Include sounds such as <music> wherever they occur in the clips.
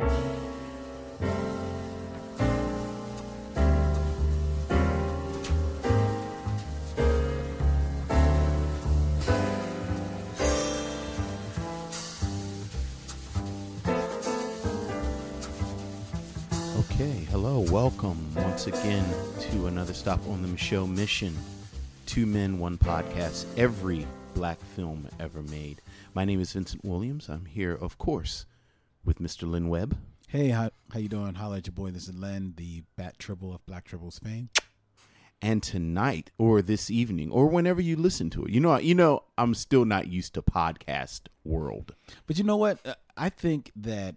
Okay, hello, welcome once again to another stop on the Show mission. Two men, one podcast, every black film ever made. My name is Vincent Williams. I'm here, of course, with Mr. Len Webb. Hey, how how you doing? Holla at your boy. This is Len, the Bat Triple of Black Tribbles fame. And tonight, or this evening, or whenever you listen to it, you know, you know, I'm still not used to podcast world. But you know what? Uh, I think that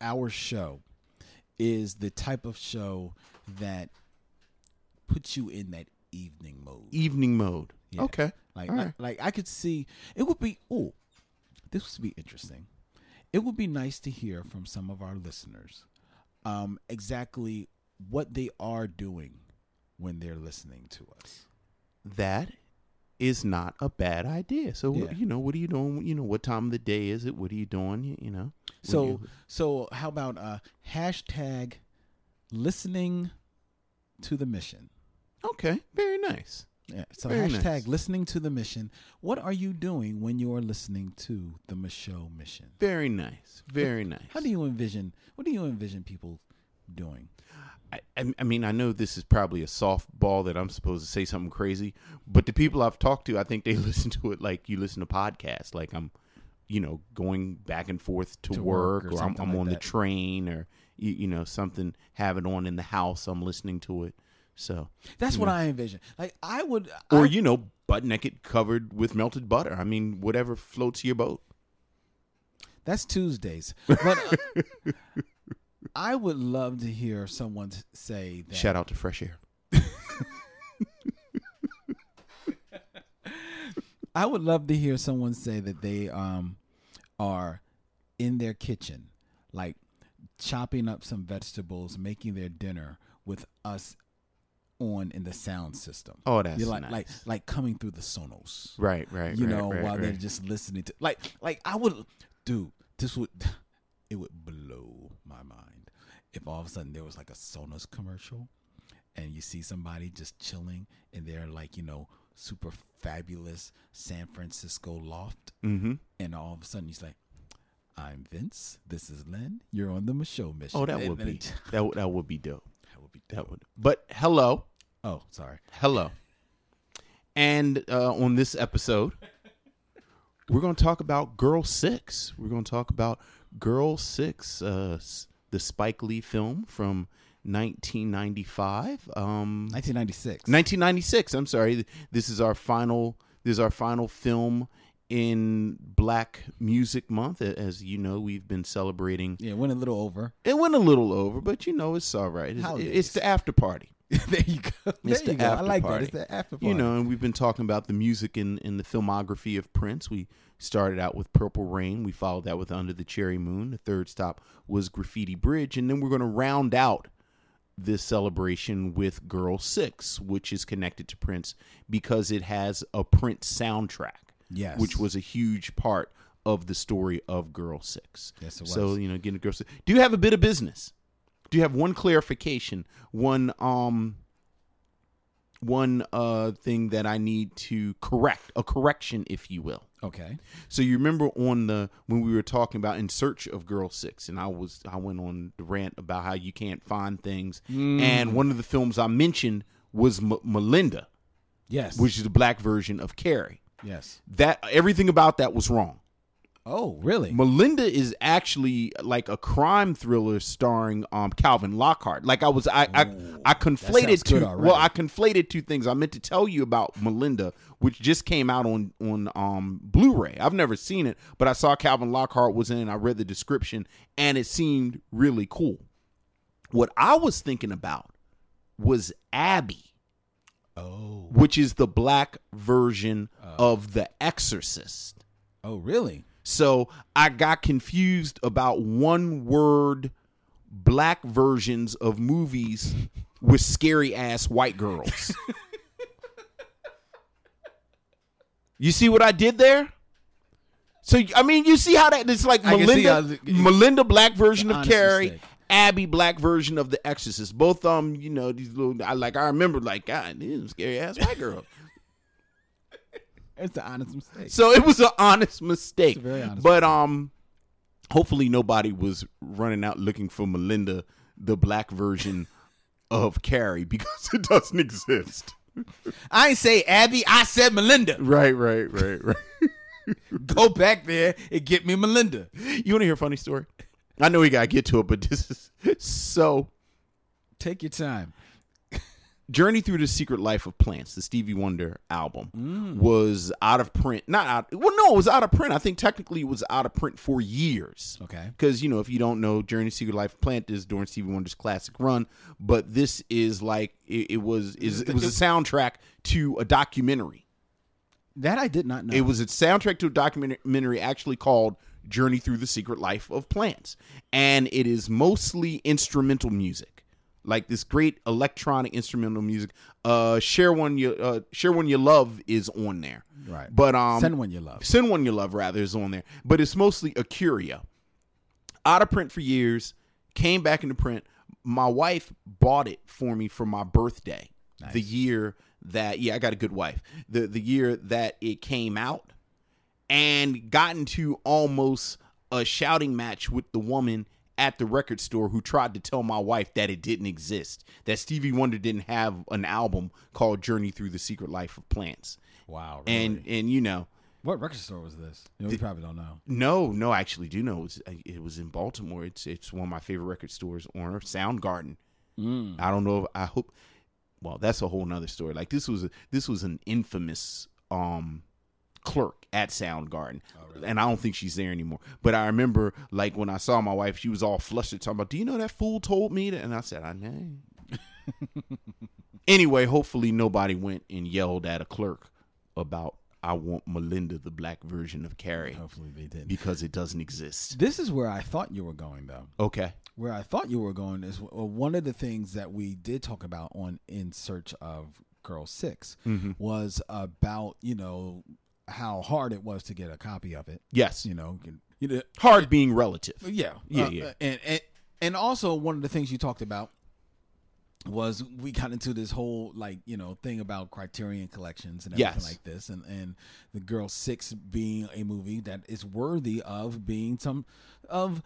our show is the type of show that puts you in that evening mode. Evening mode. Yeah. Okay. Like, All I, right. like I could see it would be. Oh, this would be interesting. It would be nice to hear from some of our listeners, um, exactly what they are doing when they're listening to us. that is not a bad idea. So Yeah. you know, what are you doing? You know, what time of the day is it? What are you doing? You, you know. So you- so how about uh hashtag listening to the mission? okay, very nice. Yeah. So Very hashtag nice. listening to the mission. What are you doing when you're listening to the Michelle mission? Very nice. Very nice. How do you envision what do you envision people doing? I, I mean, I know this is probably a softball that I'm supposed to say something crazy, but the people I've talked to, I think they <laughs> listen to it like you listen to podcasts. Like I'm, you know, going back and forth to, To work, work or or, I'm, I'm like on the train, or you, you know, something have it on in the house. I'm listening to it. So, That's what I envision. Like I would or I, you know, butt naked, covered with melted butter. I mean, whatever floats your boat. That's Tuesdays. <laughs> But uh, I would love to hear someone say that Shout out to Fresh Air. <laughs> I would love to hear someone say that they um are in their kitchen, like chopping up some vegetables, making their dinner with us on in the sound system. Oh, that's You're like nice. like like coming through the Sonos. Right, right. You right, know, right, while they're just listening to like like I would dude, this would <laughs> it would blow my mind if all of a sudden there was like a Sonos commercial and you see somebody just chilling in their like, you know, super fabulous San Francisco loft Mm-hmm. and all of a sudden he's like I'm Vince. This is Len. You're on the Michelle mission. Oh, that And- would and be that that would be dope. That dope. But hello, Oh, sorry. hello, and uh, on this episode, we're going to talk about Girl Six. We're going to talk about Girl Six, uh, the Spike Lee film from 1995. Um, 1996. 1996. I'm sorry. This is our final. This is our final film in Black Music Month. As you know, we've been celebrating. yeah, went a little over. It went a little over, but you know it's all right. It's, Holidays. it's the after party. <laughs> there you go. There you go. I like party. that. It's the after party. You know, and we've been talking about the music in, in the filmography of Prince. We started out with Purple Rain. We followed that with Under the Cherry Moon. The third stop was Graffiti Bridge. And then we're going to round out this celebration with Girl Six, which is connected to Prince because it has a Prince soundtrack. Yes. Which was a huge part of the story of Girl Six. Yes, it So, was. you know, getting Girl Six. Do you have a bit of business? Do you have one clarification? One um one uh thing that I need to correct, a correction if you will. Okay. So you remember on the when we were talking about in search of girl 6 and I was I went on the rant about how you can't find things and one of the films I mentioned was M- Melinda, Yes. which is the black version of Carrie. Yes. That everything about that was wrong. Oh, really? Melinda is actually like a crime thriller starring um Calvin Lockhart. Like I was I I, I conflated two well I conflated two things. I meant to tell you about Melinda, which just came out on on um Blu-ray. I've never seen it, but I saw Calvin Lockhart was in I read the description and it seemed really cool. What I was thinking about was Abby oh. which is the black version of The Exorcist. Oh, really? So I got confused about one word black versions of movies with scary ass white girls. <laughs> you see what I did there? So I mean, you see how that it's like Melinda, the- Melinda black version of Carrie, mistake. Abby black version of The Exorcist. Both um, you know, these little. I like. I remember like, God, this is scary ass white girl. <laughs> It's an honest mistake. so it was an honest mistake. Very honest but um, hopefully nobody was running out looking for Melinda, the black version of Carrie, because it doesn't exist. I ain't say Abby. I said Melinda. Right, right, right, right. <laughs> Go back there and get me Melinda. You want to hear a funny story? I know we gotta get to it, but <laughs> this is so. Take your time. Journey Through the Secret Life of Plants, the Stevie Wonder album, Mm. was out of print. Not out. Well, no, it was out of print. I think technically it was out of print for years. Okay. Because you know, if you don't know, Journey Secret Life of Plant is during Stevie Wonder's classic run, but this is like it, it was is it was a soundtrack to a documentary. That I did not know. It was a soundtrack to a documentary actually called Journey Through the Secret Life of Plants. And it is mostly instrumental music. Like this great electronic instrumental music. Uh Share One You uh Share One You Love is on there. Right. But um Send one you love. Send One You Love rather is on there. But it's mostly a curio. Out of print for years, came back into print. My wife bought it for me for my birthday. The year that yeah, I got a good wife. The the year that it came out and got into almost a shouting match with the woman at the record store who tried to tell my wife that it didn't exist, that Stevie Wonder didn't have an album called Journey Through the Secret Life of Plants. Wow. Really? And and you know, what record store was this? You know, we probably don't know. no, no, I actually do know. It was, it was in Baltimore. It's it's one of my favorite record stores on Earth, Soundgarden. I don't know. If, I hope. Well, that's a whole nother story. Like this was a, this was an infamous um clerk at Soundgarden, and I don't think she's there anymore. But I remember, like when I saw my wife, she was all flustered, talking about, "Do you know that fool told me that?" And I said, "I know." <laughs> anyway, hopefully nobody went and yelled at a clerk about I want Melinda, the black version of Carrie Hopefully they did. because it doesn't exist. This is where I thought you were going, though. Okay. Where I thought you were going is well, one of the things that we did talk about on In Search of Girl 6 Mm-hmm. was about you know how hard it was to get a copy of it. Yes. You know, you know, Hard being relative. yeah, Yeah, uh, yeah. and and and also one of the things you talked about was we got into this whole like you know thing about Criterion collections and everything Yes. like this, and and the Girl Six being a movie that is worthy of being some of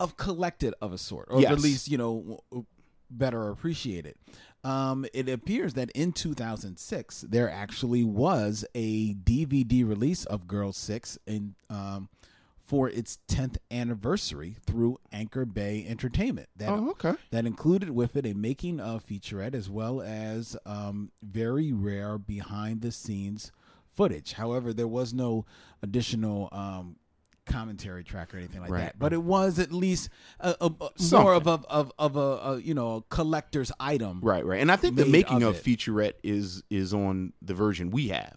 of collected of a sort, or Yes. at least you know better appreciated. Um, it appears that in 2006 there actually was a DVD release of Girl Six in um, for its 10th anniversary through Anchor Bay Entertainment. That, Oh, okay. That included with it a making of featurette as well as um, very rare behind the scenes footage. However, there was no additional um, commentary track or anything like Right. that. But it was at least a, a, a- more of a of, of a, a you know a collector's item. Right, right. And I think the making of of, featurette is is on the version we have.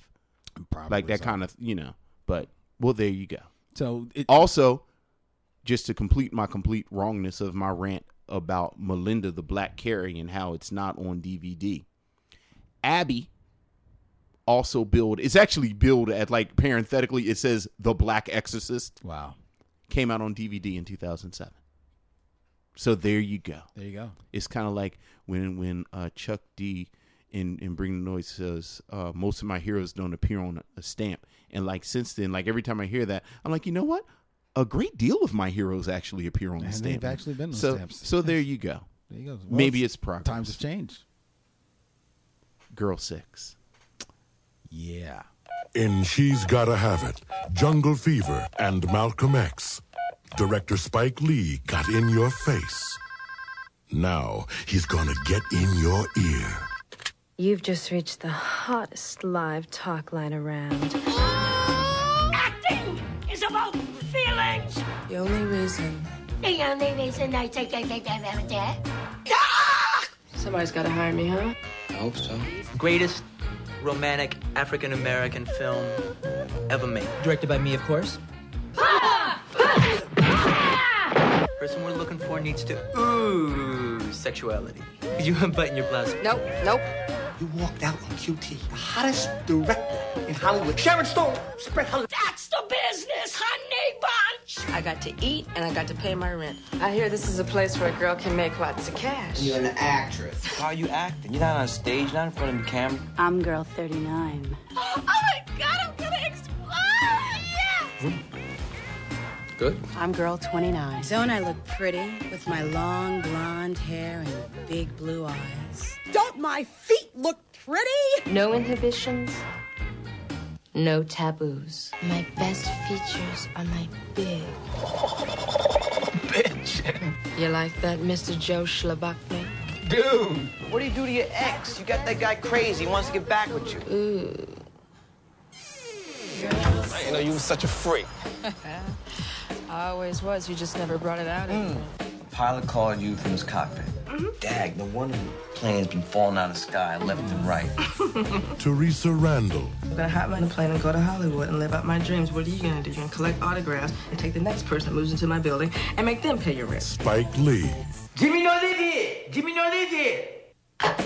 Probably Like that so. kind of, you know. But well, there you go. So it, Also, just to complete my complete wrongness of my rant about Melinda the Black Carrie and how it's not on DVD. Abby also billed. It's actually billed at like parenthetically. It says the Black Exorcist wow. came out on DVD in 2007. So there you go. There you go. It's kind of like when when uh, Chuck D in in Bring the Noise says uh, most of my heroes don't appear on a, stamp, and like since then, like every time I hear that, I'm like, you know what? A great deal of my heroes actually appear on the stamp. they've actually been on so stamps. so there you go. There you go. Well, Maybe it's progress. times have changed. Girl Six. Yeah. In She's Gotta Have It, Jungle Fever, and Malcolm X, director Spike Lee got in your face. Now he's gonna get in your ear. You've just reached the hottest live talk line around. Acting is about feelings. The only reason The only reason I take it, take it, take somebody's got to hire me, huh? I hope so. Greatest romantic African American film ever made. Directed by me, of course. Person we're looking for needs to ooh sexuality. Could <laughs> you unbutton your blouse? Nope, nope. You walked out on QT, the hottest director in Hollywood. Sharon Stone, spread her That's the business, I got to eat, and I got to pay my rent. I hear this is a place where a girl can make lots of cash. You're an actress. How are you acting? You're not on stage, not in front of the camera. I'm girl 39. <gasps> Oh my God, I'm gonna explode! Yes! Good. I'm girl 29. Don't I look pretty with my long blonde hair and big blue eyes? Don't my feet look pretty? No inhibitions, no taboos. My best features are my big. Oh, <laughs> Bitch. You like that, Mr. Joe Schlabachnik? Dude. What do you do to your ex? You got that guy crazy. He wants to get back with you. Ooh. I didn't know you were such a freak. <laughs> I always was. You just never brought it out. Mm. A pilot called you from his cockpit. Mm-hmm. Dag, no wonder the plane's been falling out of the sky left and right. <laughs> Theresa Randle, I'm gonna hop on a plane and go to Hollywood and live out my dreams. What are you gonna do? You're gonna collect autographs and take the next person that moves into my building and make them pay your rent. Spike Lee, Jimmy no live here. Jimmy no live here.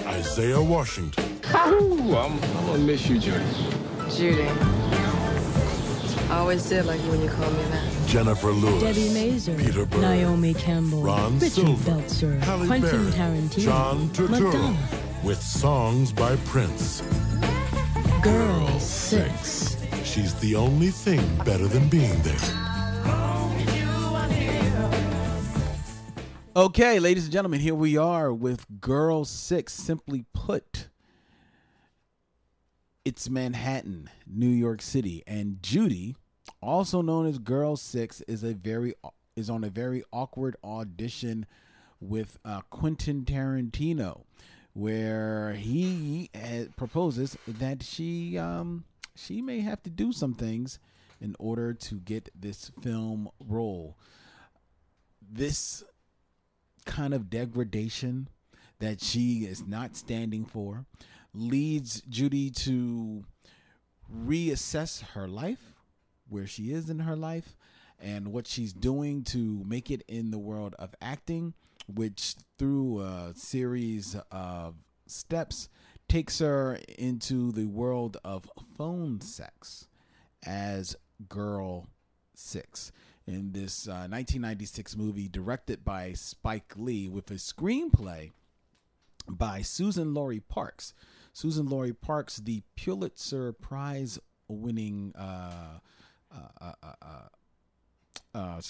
Isaiah Washington, Ooh, I'm, I'm gonna miss you, Judy. Judy. I always did like when you called me that. Jennifer Lewis, Debi Mazar, Peter Berg, Naomi Campbell, Ron Richard Silver, Belzer, Halle Quentin Berry, Tarantino, John Turturro, Madonna, with songs by Prince. Girl Six. She's the only thing better than being there. Okay, ladies and gentlemen, here we are with Girl Six. Simply put, it's Manhattan, New York City, and Judy, also known as Girl Six, is a very is on a very awkward audition with uh, Quentin Tarantino, where he uh, proposes that she um, she may have to do some things in order to get this film role. This kind of degradation that she is not standing for leads Judy to reassess her life, where she is in her life, and what she's doing to make it in the world of acting, which through a series of steps takes her into the world of phone sex as Girl Six in this uh, 1996 movie directed by Spike Lee with a screenplay by Suzan-Lori Parks. Suzan-Lori Parks, the Pulitzer Prize winning uh, uh, uh, uh, uh,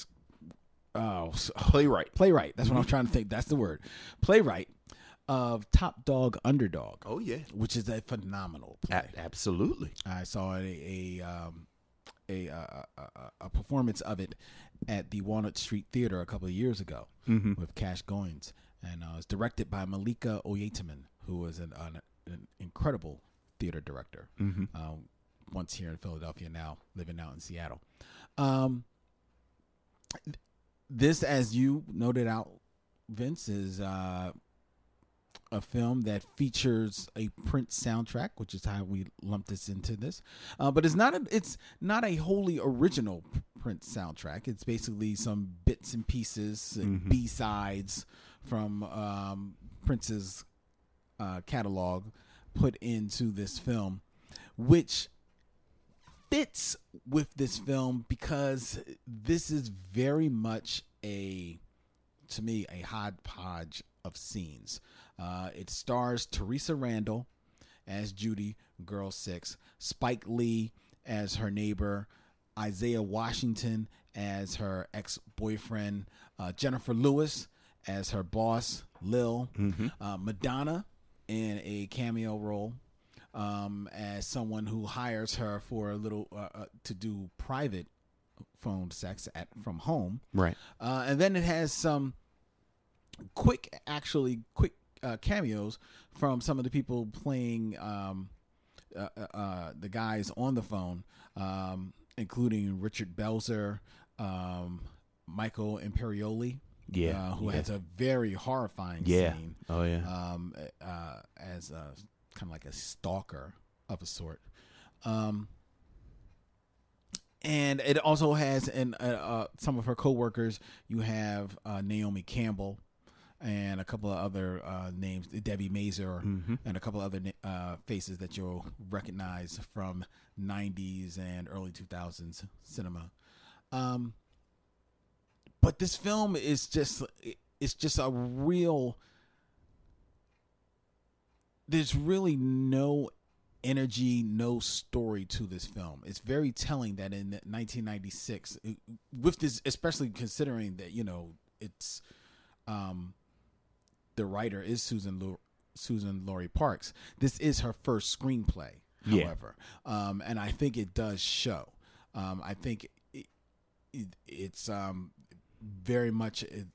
oh, Playwright. playwright. That's what I'm trying to think. That's the word. Playwright of Topdog/Underdog. Oh, yeah. which is a phenomenal play. A- absolutely. I saw a a um, a, uh, a, a a performance of it at the Walnut Street Theater a couple of years ago with Kash Goins, and uh, it was directed by Malika Oyetimein, who was an, an, an incredible theater director. Uh, once here in Philadelphia, now living out in Seattle. Um, this, as you noted out, Vince, is uh, a film that features a Prince soundtrack, which is how we lumped this into this. Uh, but it's not a, it's not a wholly original Prince soundtrack. It's basically some bits and pieces, and B sides from um, Prince's uh, catalog put into this film, which fits with this film because this is very much a to me a hodgepodge of scenes. Uh, it stars Theresa Randle as Judy, girl six, Spike Lee as her neighbor, Isaiah Washington as her ex boyfriend, uh, Jennifer Lewis as her boss, Lil, uh, Madonna in a cameo role um, as someone who hires her for a little uh, uh, to do private phone sex at from home. Right. Uh, and then it has some quick, actually quick uh, cameos from some of the people playing um, uh, uh, uh, the guys on the phone, um, including Richard Belzer, um, Michael Imperioli. Yeah, uh, who yeah. has a very horrifying Yeah. scene. Oh, yeah. Um, uh, as a, kind of like a stalker of a sort. Um, and it also has and uh, uh, some of her coworkers. You have uh, Naomi Campbell and a couple of other uh, names, Debi Mazar, and a couple of other uh, faces that you'll recognize from '90s and early 2000s cinema. Um, but this film is just it's just a real there's really no energy, no story to this film. It's very telling that in 1996, with this, especially considering that you know it's um, the writer is Susan Lu- Suzan-Lori Parks. This is her first screenplay, Yeah. however, um, and I think it does show. Um, I think it, it, it's um, very much. It,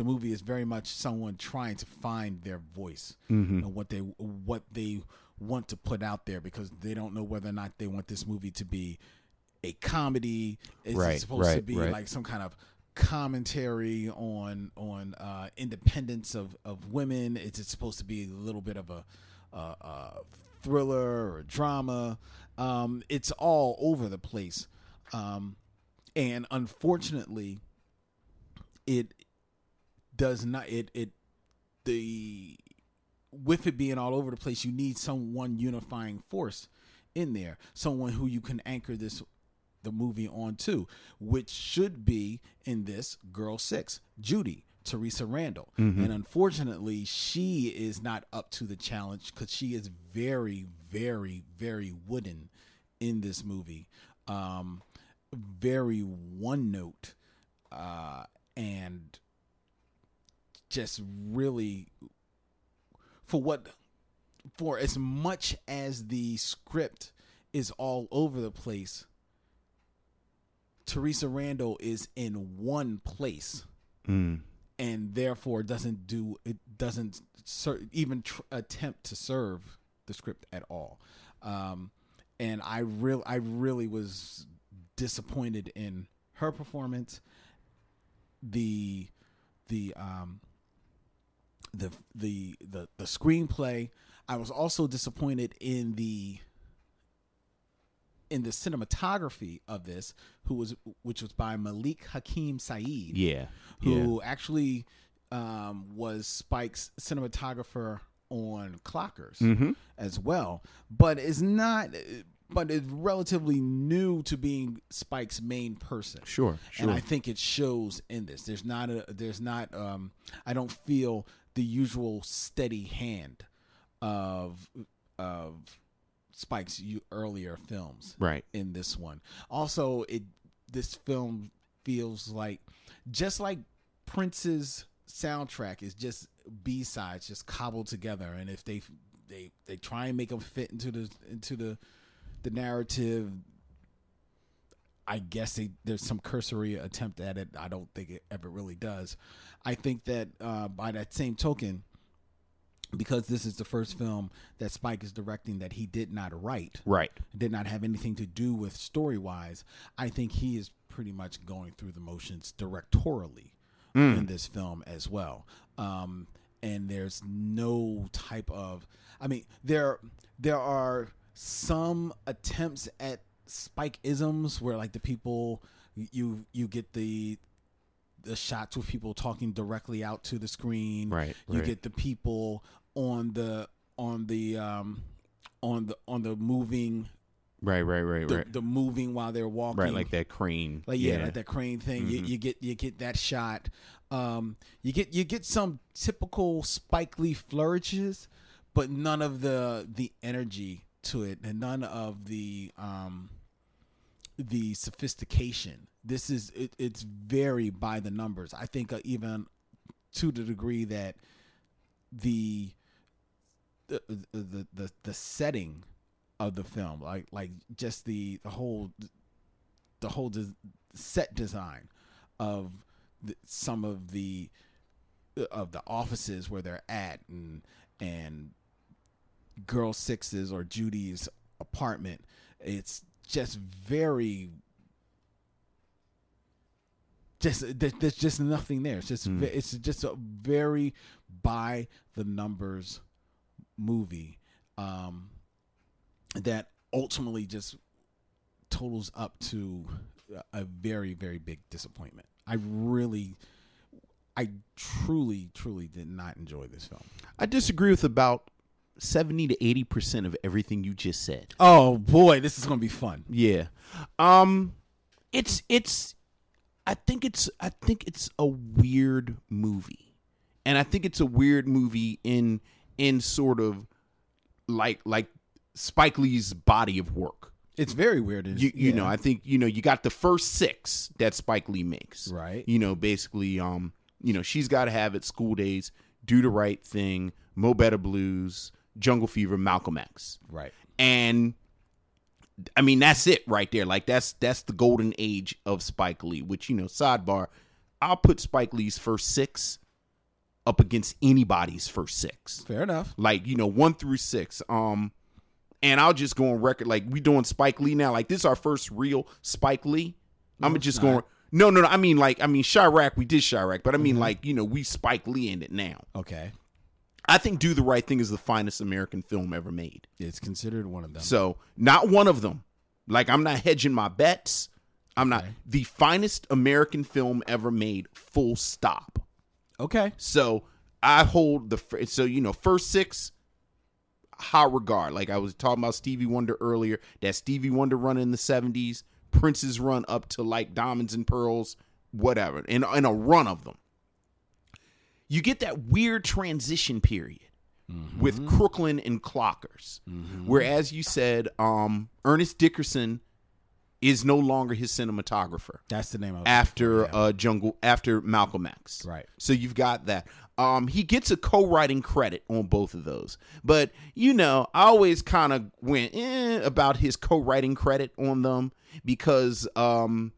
the movie is very much someone trying to find their voice Mhm. and what they what they want to put out there because they don't know whether or not they want this movie to be a comedy. Is Right, it supposed to be right. like some kind of commentary on on uh, independence of, of women? Is it supposed to be a little bit of a, thriller or drama? Um, it's all over the place, um, and unfortunately, it does not it it the with it being all over the place you need some one unifying force in there someone who you can anchor this the movie on to which should be in this girl six judy theresa randle Mhm. and unfortunately she is not up to the challenge because she is very very very wooden in this movie um very one note uh and just really for what for as much as the script is all over the place Theresa Randle is in one place. Mm. and therefore doesn't do it doesn't ser- even tr- attempt to serve the script at all. Um and i real i really was disappointed in her performance. The the um the the the the screenplay i was also disappointed in the in the cinematography of this who was which was by malik hakim saeed Yeah, who actually um, was Spike's cinematographer on Clockers Mhm. as well, but is not, but is relatively new to being Spike's main person. Sure, And. I think it shows in this. There's not a, there's not, um, I don't feel the usual steady hand of, of Spike's u- earlier films Right. in this one. Also, it this film feels like just like Prince's soundtrack is just B sides just cobbled together, and if they they they try and make them fit into the into the the narrative. I guess they, there's some cursory attempt at it. I don't think it ever really does. I think that uh, by that same token, because this is the first film that Spike is directing that he did not write, Right. did not have anything to do with story wise, I think he is pretty much going through the motions directorially Mm. in this film as well. Um, and there's no type of, I mean, there there are some attempts at Spike isms where like the people you you get the the shots with people talking directly out to the screen. Right, You right. get the people on the on the um on the on the moving Right, right, right, the, right. the moving while they're walking. Right, like that crane. Like yeah, Yeah. like that crane thing. You, Mhm. you get you get that shot. Um, you get you get some typical Spike Lee flourishes, but none of the the energy to it, and none of the um the sophistication. This is it, it's very by the numbers. I think uh, even to the degree that the the the the, the setting of the film like like just the the whole the whole set design of the, some of the of the offices where they're at and and girl sixes or Judy's apartment it's just very just there's just nothing there. It's just Mm. it's just a very by the numbers movie um that ultimately just totals up to a very very big disappointment. I really i truly truly did not enjoy this film. I disagree with about seventy to eighty percent of everything you just said. oh boy this is gonna be fun Yeah. Um it's it's I think it's I think it's a weird movie. And I think it's a weird movie in in sort of like like Spike Lee's body of work. It's very weird. You you know. I think you know, you got the first 6 that Spike Lee makes. Right. You know, basically um, you know, she's got to have it school days, do the right thing, Mo Better Blues, Jungle Fever, Malcolm X right. and I mean that's it right there. Like that's that's the golden age of Spike Lee. Which you know, sidebar, I'll put Spike Lee's first six up against anybody's first six. Fair enough. Like you know, one through six. Um, and I'll just go on record. Like we doing Spike Lee now. Like this is our first real Spike Lee. I'm just going. No, no, no. I mean, like, I mean, Chi-Raq. We did Chi-Raq, but I mean, like, you know, we Spike Lee in it now. Okay. I think Do the Right Thing is the finest American film ever made. It's considered one of them. So not one of them. Like I'm not hedging my bets. I'm not Okay. the finest American film ever made. Full stop. okay. So I hold the so you know first six high regard. Like I was talking about Stevie Wonder earlier. That Stevie Wonder run in the '70s, Prince's run up to like Diamonds and Pearls, whatever, in in a run of them. You get that weird transition period with Crooklyn and Clockers, where, as you said, um, Ernest Dickerson is no longer his cinematographer That's the name of after uh jungle after malcolm x. Right. so you've got that. Um he gets a co-writing credit on both of those. But you know i always kind of went eh, about his co-writing credit on them because um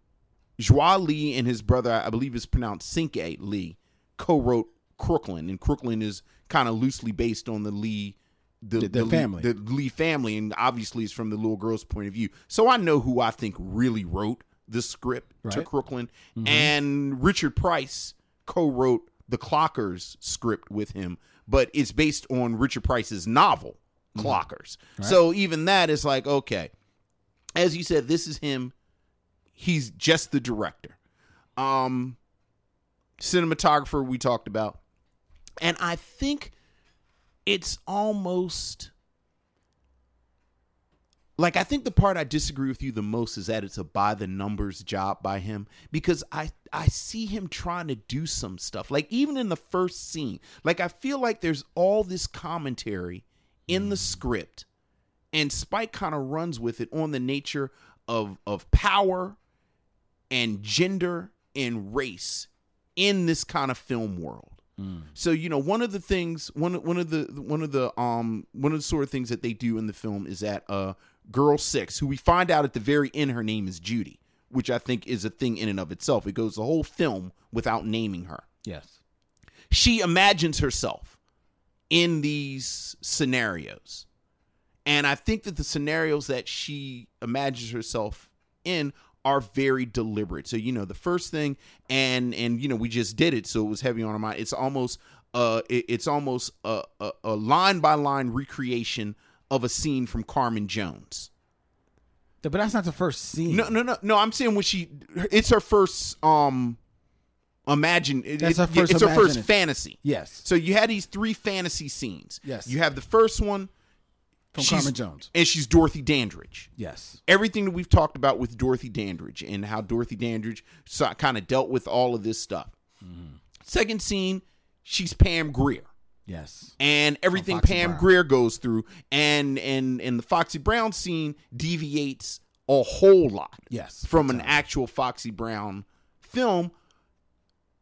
Joie Lee and his brother, I believe is pronounced Cinque Lee, co-wrote Crooklyn, and Crooklyn is kind of loosely based on the Lee, the, The- the Lee- family. the Lee family, and obviously it's from the little girl's point of view. So I know who I think really wrote the script to Right. Crooklyn, and Richard Price co-wrote the Clockers script with him, but it's based on Richard Price's novel Clockers. So even that is like okay, as you said, this is him he's just the director. Um cinematographer we talked about. And I think it's almost like I think the part I disagree with you the most is that it's a by the numbers job by him because I I see him trying to do some stuff. Like even in the first scene, like I feel like there's all this commentary in the script and Spike kind of runs with it on the nature of of power and gender and race in this kind of film world. So you know, one of the things, one one of the one of the um one of the sort of things that they do in the film is that uh girl six, who we find out at the very end, her name is Judy, which I think is a thing in and of itself. It goes the whole film without naming her Yes. she imagines herself in these scenarios. And I think that the scenarios that she imagines herself in are very deliberate. So, you know, the first thing and and you know, we just did it, so it was heavy on our mind. It's almost uh it- it's almost a, a, a line by line recreation of a scene from Carmen Jones. But that's not the first scene. No, no, no, no. I'm saying when she, it's her first um, imagine. it- That's her first It's her first fantasy. Yes. So you had these three fantasy scenes. Yes. You have the first one From she's- Carmen Jones. and she's Dorothy Dandridge. Yes. Everything that we've talked about with Dorothy Dandridge and how Dorothy Dandridge so, kind of dealt with all of this stuff. Mm-hmm. Second scene, she's Pam Grier Yes. and everything Pam Brown. Greer goes through, and and and the Foxy Brown scene deviates a whole lot. Yes, from big an actual Foxy Brown film.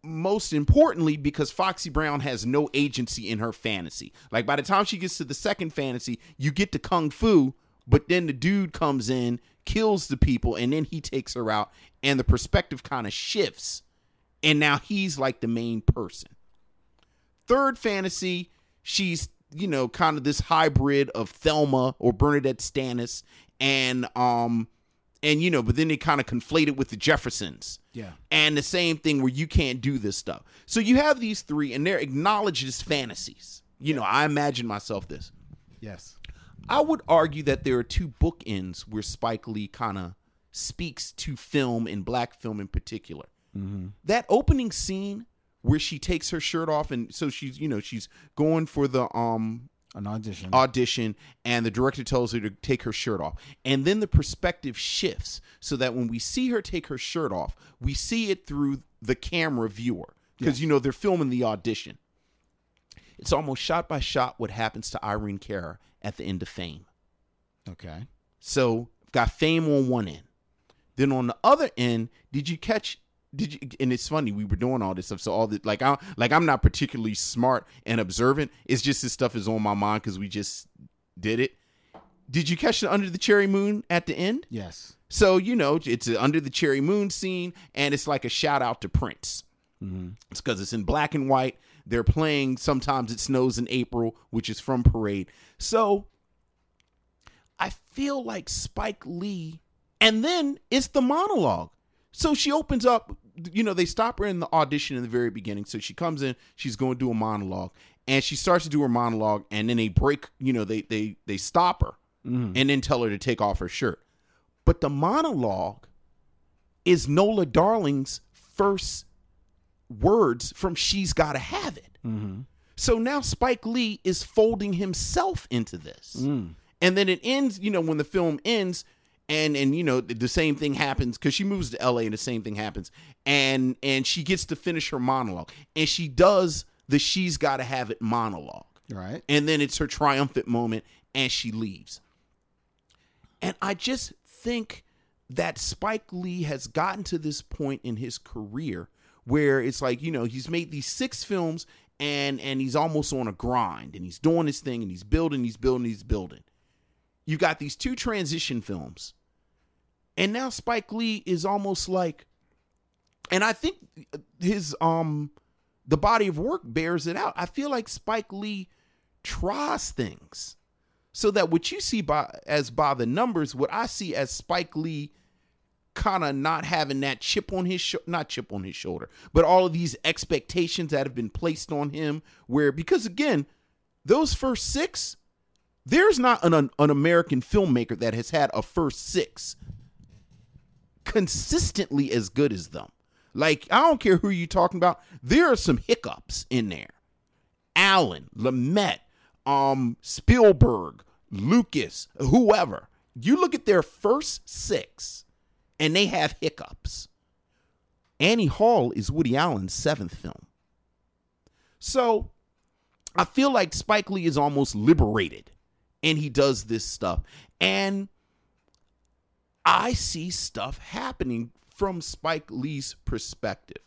Most importantly, because Foxy Brown has no agency in her fantasy. Like by the time she gets to the second fantasy, you get to kung fu, but then the dude comes in, kills the people, and then he takes her out, and the perspective kind of shifts, and now he's like the main person third fantasy, she's you know kind of this hybrid of Thelma or Bernadette Stanis, and um, and you know, but then they kind of conflate it with the Jeffersons. Yeah. And the same thing where you can't do this stuff. So you have these three, and they're acknowledged as fantasies. You know, I imagine myself this. Yes. I would argue that there are two bookends where Spike Lee kind of speaks to film and black film in particular. That opening scene where she takes her shirt off and so she's you know she's going for the um An audition. audition and the director tells her to take her shirt off. And then the perspective shifts so that when we see her take her shirt off we see it through the camera viewer. Because you know they're filming the audition. It's almost shot by shot what happens to irene cara at the end of fame. Okay. so got fame on one end. Then on the other end did you catch did you and it's funny we were doing all this stuff so all the like i like i'm not particularly smart and observant. It's just this stuff is on my mind because we just did it. Did you catch the under the cherry moon at the end? Yes. so you know it's an under the cherry moon scene and it's like a shout out to prince. Mm-hmm. It's because it's in black and white. They're playing sometimes it snows in april which is from parade. So i feel like spike lee and then it's the monologue. So she opens up you know they stop her in the audition in the very beginning. So she comes in she's going to do a monologue and she starts to do her monologue and then they break you know they they they stop her mm-hmm. and then tell her to take off her shirt. But the monologue is Nola Darling's first words from She's Gotta Have It. Mm-hmm. So now Spike Lee is folding himself into this. Mm. And then it ends, you know, when the film ends, and and you know, the, the same thing happens because she moves to LA and the same thing happens. And and she gets to finish her monologue. And she does the She's Gotta Have It monologue. Right. And then it's her triumphant moment and she leaves. And I just think that Spike Lee has gotten to this point in his career where it's like, you know, he's made these six films and and he's almost on a grind and he's doing his thing and he's building, he's building, he's building. you've got these two transition films. And now Spike Lee is almost like and I think his um the body of work bears it out. I feel like Spike Lee tries things so that what you see by as by the numbers, what I see as Spike Lee kind of not having that chip on his sho- not chip on his shoulder, but all of these expectations that have been placed on him. Where because again, those first six, there's not an an, an American filmmaker that has had a first six consistently as good as them. Like I don't care who you're talking about, there are some hiccups in there. Allen, Lumet, um, Spielberg, Lucas, whoever. You look at their first six, and they have hiccups. Annie Hall is Woody Allen's seventh film. So I feel like Spike Lee is almost liberated and he does this stuff. And I see stuff happening from Spike Lee's perspective.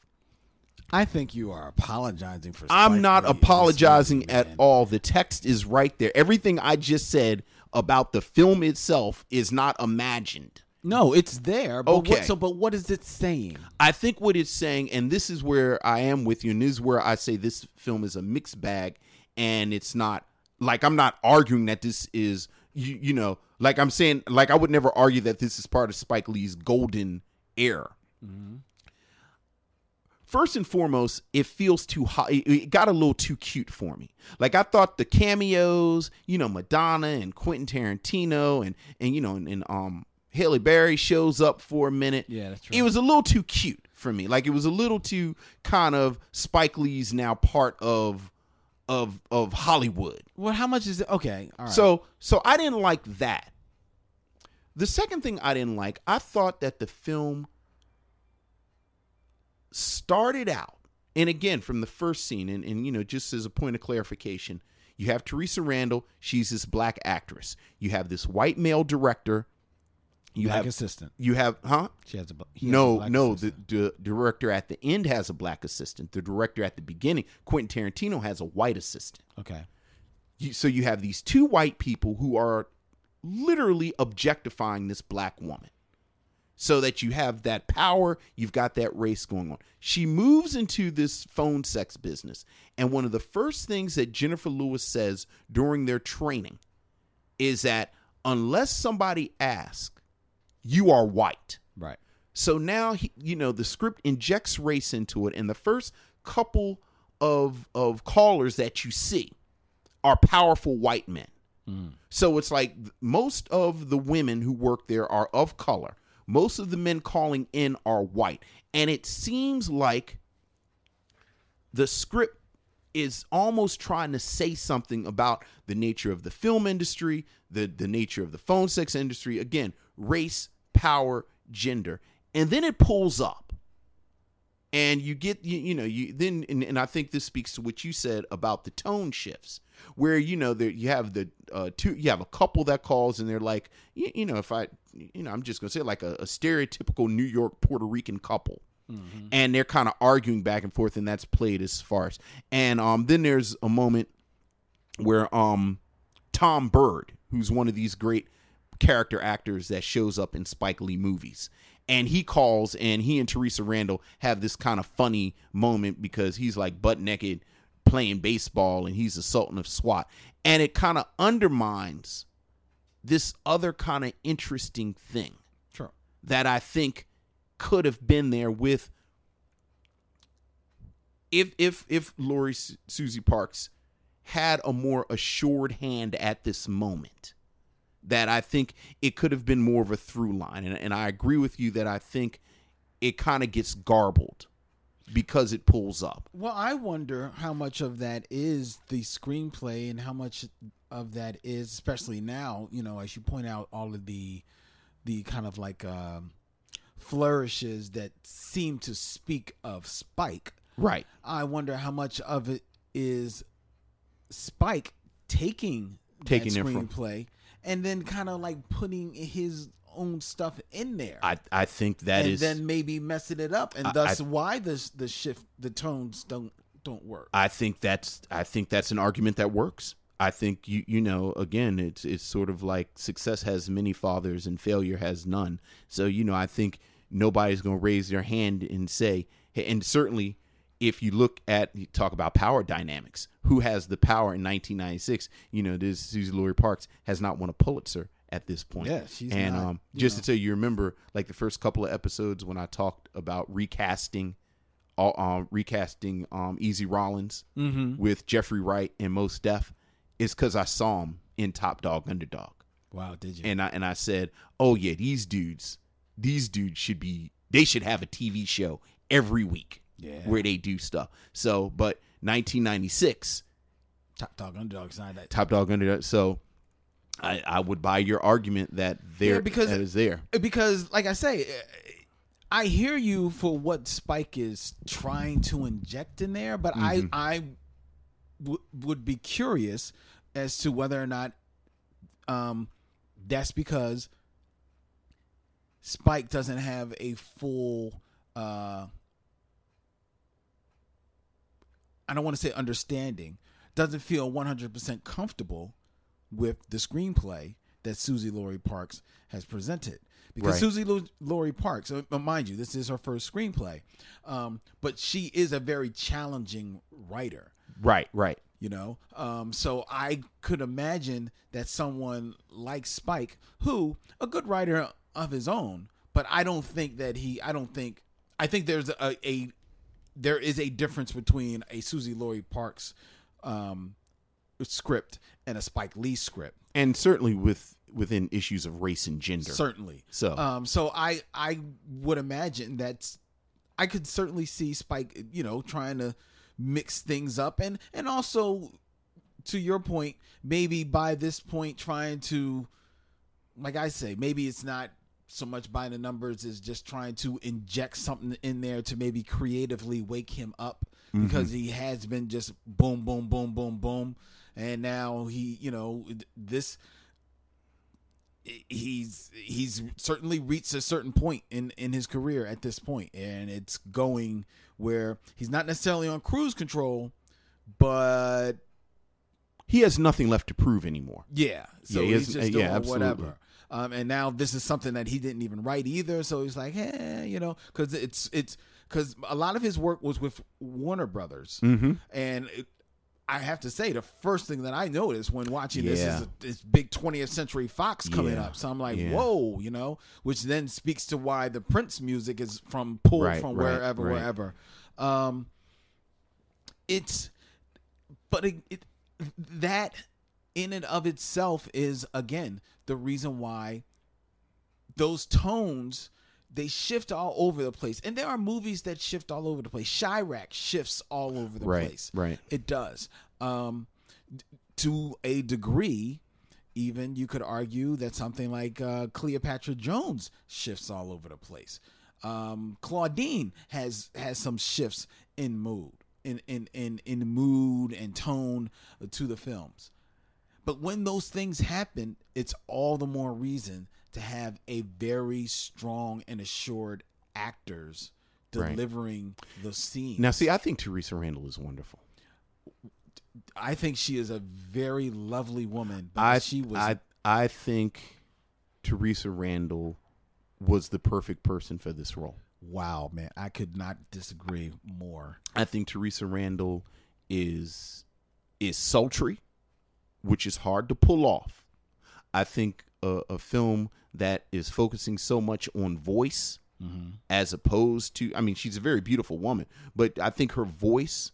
I think you are apologizing for. I'm not Lee apologizing at all. The text is right there. Everything I just said about the film itself is not imagined. No, it's there. But Okay. What, so, but what is it saying? I think what it's saying, and this is where I am with you, and this is where I say this film is a mixed bag, and it's not like I'm not arguing that this is you, you know, like I'm saying, like I would never argue that this is part of Spike Lee's golden era. First and foremost, it feels too hot. It got a little too cute for me. Like I thought the cameos, you know, Madonna and Quentin Tarantino, and and you know, and, and um Halle Berry shows up for a minute. Yeah, that's right. It was a little too cute for me. Like it was a little too kind of Spike Lee's now part of of of Hollywood. Well, how much is it? Okay, all right. So so I didn't like that. The second thing I didn't like, I thought that the film started out, and again from the first scene, and, and you know, just as a point of clarification, you have Theresa Randle, she's this black actress. You have this white male director. You Black have assistant. You have huh? She has a he has a no, no. The, the director at the end has a black assistant. The director at the beginning, Quentin Tarantino, has a white assistant. Okay. You, so you have these two white people who are literally objectifying this black woman so that you have that power you've got that race going on she moves into this phone sex business and one of the first things that jennifer lewis says during their training is that unless somebody asks you are white Right. so now he, you know the script injects race into it, and the first couple of of callers that you see are powerful white men. So it's like most of the women who work there are of color. Most of the men calling in are white, and it seems like the script is almost trying to say something about the nature of the film industry, the the nature of the phone sex industry. Again, race, power, gender, and then it pulls up, and you get you, you know you then and, and I think this speaks to what you said about the tone shifts, where you know that you have the uh, two you have a couple that calls and they're like you, you know if I you know I'm just gonna say like a, a stereotypical New York Puerto Rican couple Mm-hmm. and they're kind of arguing back and forth, and that's played as farce. And um, then there's a moment where um, Tom Byrd, who's one of these great character actors that shows up in Spike Lee movies, and he calls, and he and Theresa Randle have this kind of funny moment because he's like butt naked playing baseball, and he's the Sultan of SWAT, and it kind of undermines this other kind of interesting thing Sure. that I think could have been there with if if if Lori Su- Susie Parks had a more assured hand at this moment that I think it could have been more of a through line and, and I agree with you that I think it kind of gets garbled because it pulls up. Well, I wonder how much of that is the screenplay and how much of that is, especially now, you know, as you point out, all of the the kind of like um, flourishes that seem to speak of Spike. Right. I wonder how much of it is Spike taking Taking that screenplay and then kind of like putting his own stuff in there. I I think that and is then maybe messing it up, and I- thus I- why the the shift, the tones don't don't work. I think that's I think that's an argument that works. I think you you know again it's it's sort of like success has many fathers and failure has none. So you know I think nobody's going to raise their hand and say hey, and certainly if you look at you talk about power dynamics, who has the power in 1996? You know this Suzan-Lori Parks has not won a Pulitzer at this point. Yeah, she's and not, um just know. to tell you, remember like the first couple of episodes when I talked about recasting um, recasting um, Easy Rawlins Mhm. with Jeffrey Wright and Mos Def is because I saw him in Topdog/Underdog. Wow, did you? And I and I said, oh yeah, these dudes, these dudes should be, they should have a TV show every week, Yeah. where they do stuff. So, but 1996, Topdog/Underdog not that. Topdog/Underdog. So, I I would buy your argument that there Yeah, because- that is there. because, like I say, I hear you for what Spike is trying to inject in there, but Mhm. I I w- would be curious as to whether or not um that's because Spike doesn't have a full uh I don't want to say understanding, doesn't feel 100% comfortable with the screenplay that Suzan-Lori Parks has presented. Because Right. Susie Lu- Laurie Parks, uh, mind you, this is her first screenplay, um, but she is a very challenging writer Right, right. you know um so i could imagine that someone like spike who a good writer of his own but i don't think that he i don't think i think there's a, a there is a difference between a suzan-lori parks um script and a spike lee script. And certainly with within issues of race and gender. certainly. So. Um so i i would imagine that i could certainly see spike you know trying to mix things up. And and also to your point maybe by this point trying to like i say maybe it's not so much by the numbers is just trying to inject something in there to maybe creatively wake him up because he has been just boom boom boom boom boom and now he you know this he's he's certainly reached a certain point in in his career at this point and it's going where he's not necessarily on cruise control but he has nothing left to prove anymore. yeah so Yeah, he he's just doing yeah, absolutely. whatever um and now this is something that he didn't even write either so he's like eh, you know because it's it's because a lot of his work was with warner brothers Mhm. and I have to say, the first thing that I noticed when watching this Yeah. is this big 20th Century Fox coming Yeah. up. So I'm like, Yeah. whoa, you know, which then speaks to why the Prince music is from pulled Right, from right, wherever, right. wherever. Um, it's, but it, it, that in and of itself is again the reason why those tones they shift all over the place, and there are movies that shift all over the place. Chi-Raq shifts all over the Right, place. right. It does. Um, to a degree, even you could argue that something like uh, Cleopatra Jones shifts all over the place. Um, Claudine has has some shifts in mood, in in in in mood and tone to the films. But when those things happen, it's all the more reason to have a very strong and assured actors Right. delivering the scene. Now, see, I think Theresa Randle is wonderful. I think she is a very lovely woman. But I she was I I think Theresa Randle was the perfect person for this role. wow, man. I could not disagree more. I think Theresa Randle is is sultry, which is hard to pull off. I think a, a film that is focusing so much on voice mm-hmm. as opposed to I mean she's a very beautiful woman, but I think her voice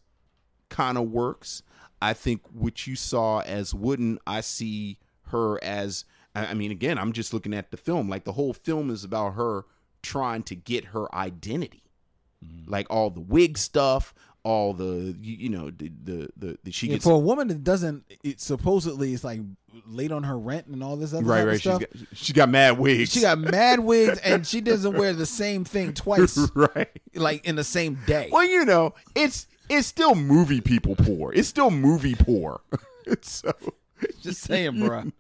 kind of works. I think what you saw as Wooden, I see her as I I mean again, I'm just looking at the film. Like the whole film is about her trying to get her identity. Mm-hmm. Like all the wig stuff, all the you, you know the the the, the she Yeah, gets for a woman that doesn't, it supposedly it's like late on her rent and all this other right right. She's stuff. got, she got mad wigs. She got mad <laughs> wigs and she doesn't wear the same thing twice, <laughs> right. like in the same day. Well, you know, it's it's still movie people poor. It's still movie poor. <laughs> so Just saying, bruh.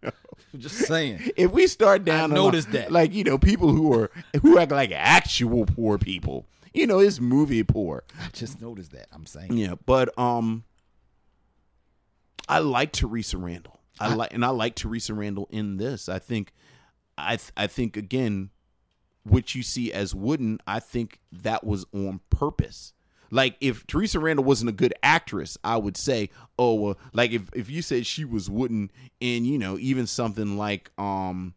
Just saying. if we start down, I line- that. like you know, people who are who act like actual poor people. You know, it's movie poor. I just noticed that. I'm saying. Yeah, but um, I like Theresa Randle. I like and I like Theresa Randle in this. I think, I th- I think again, what you see as Wooden, I think that was on purpose. Like if Theresa Randle wasn't a good actress, I would say, oh, well, like if if you said she was Wooden in, you know, even something like um,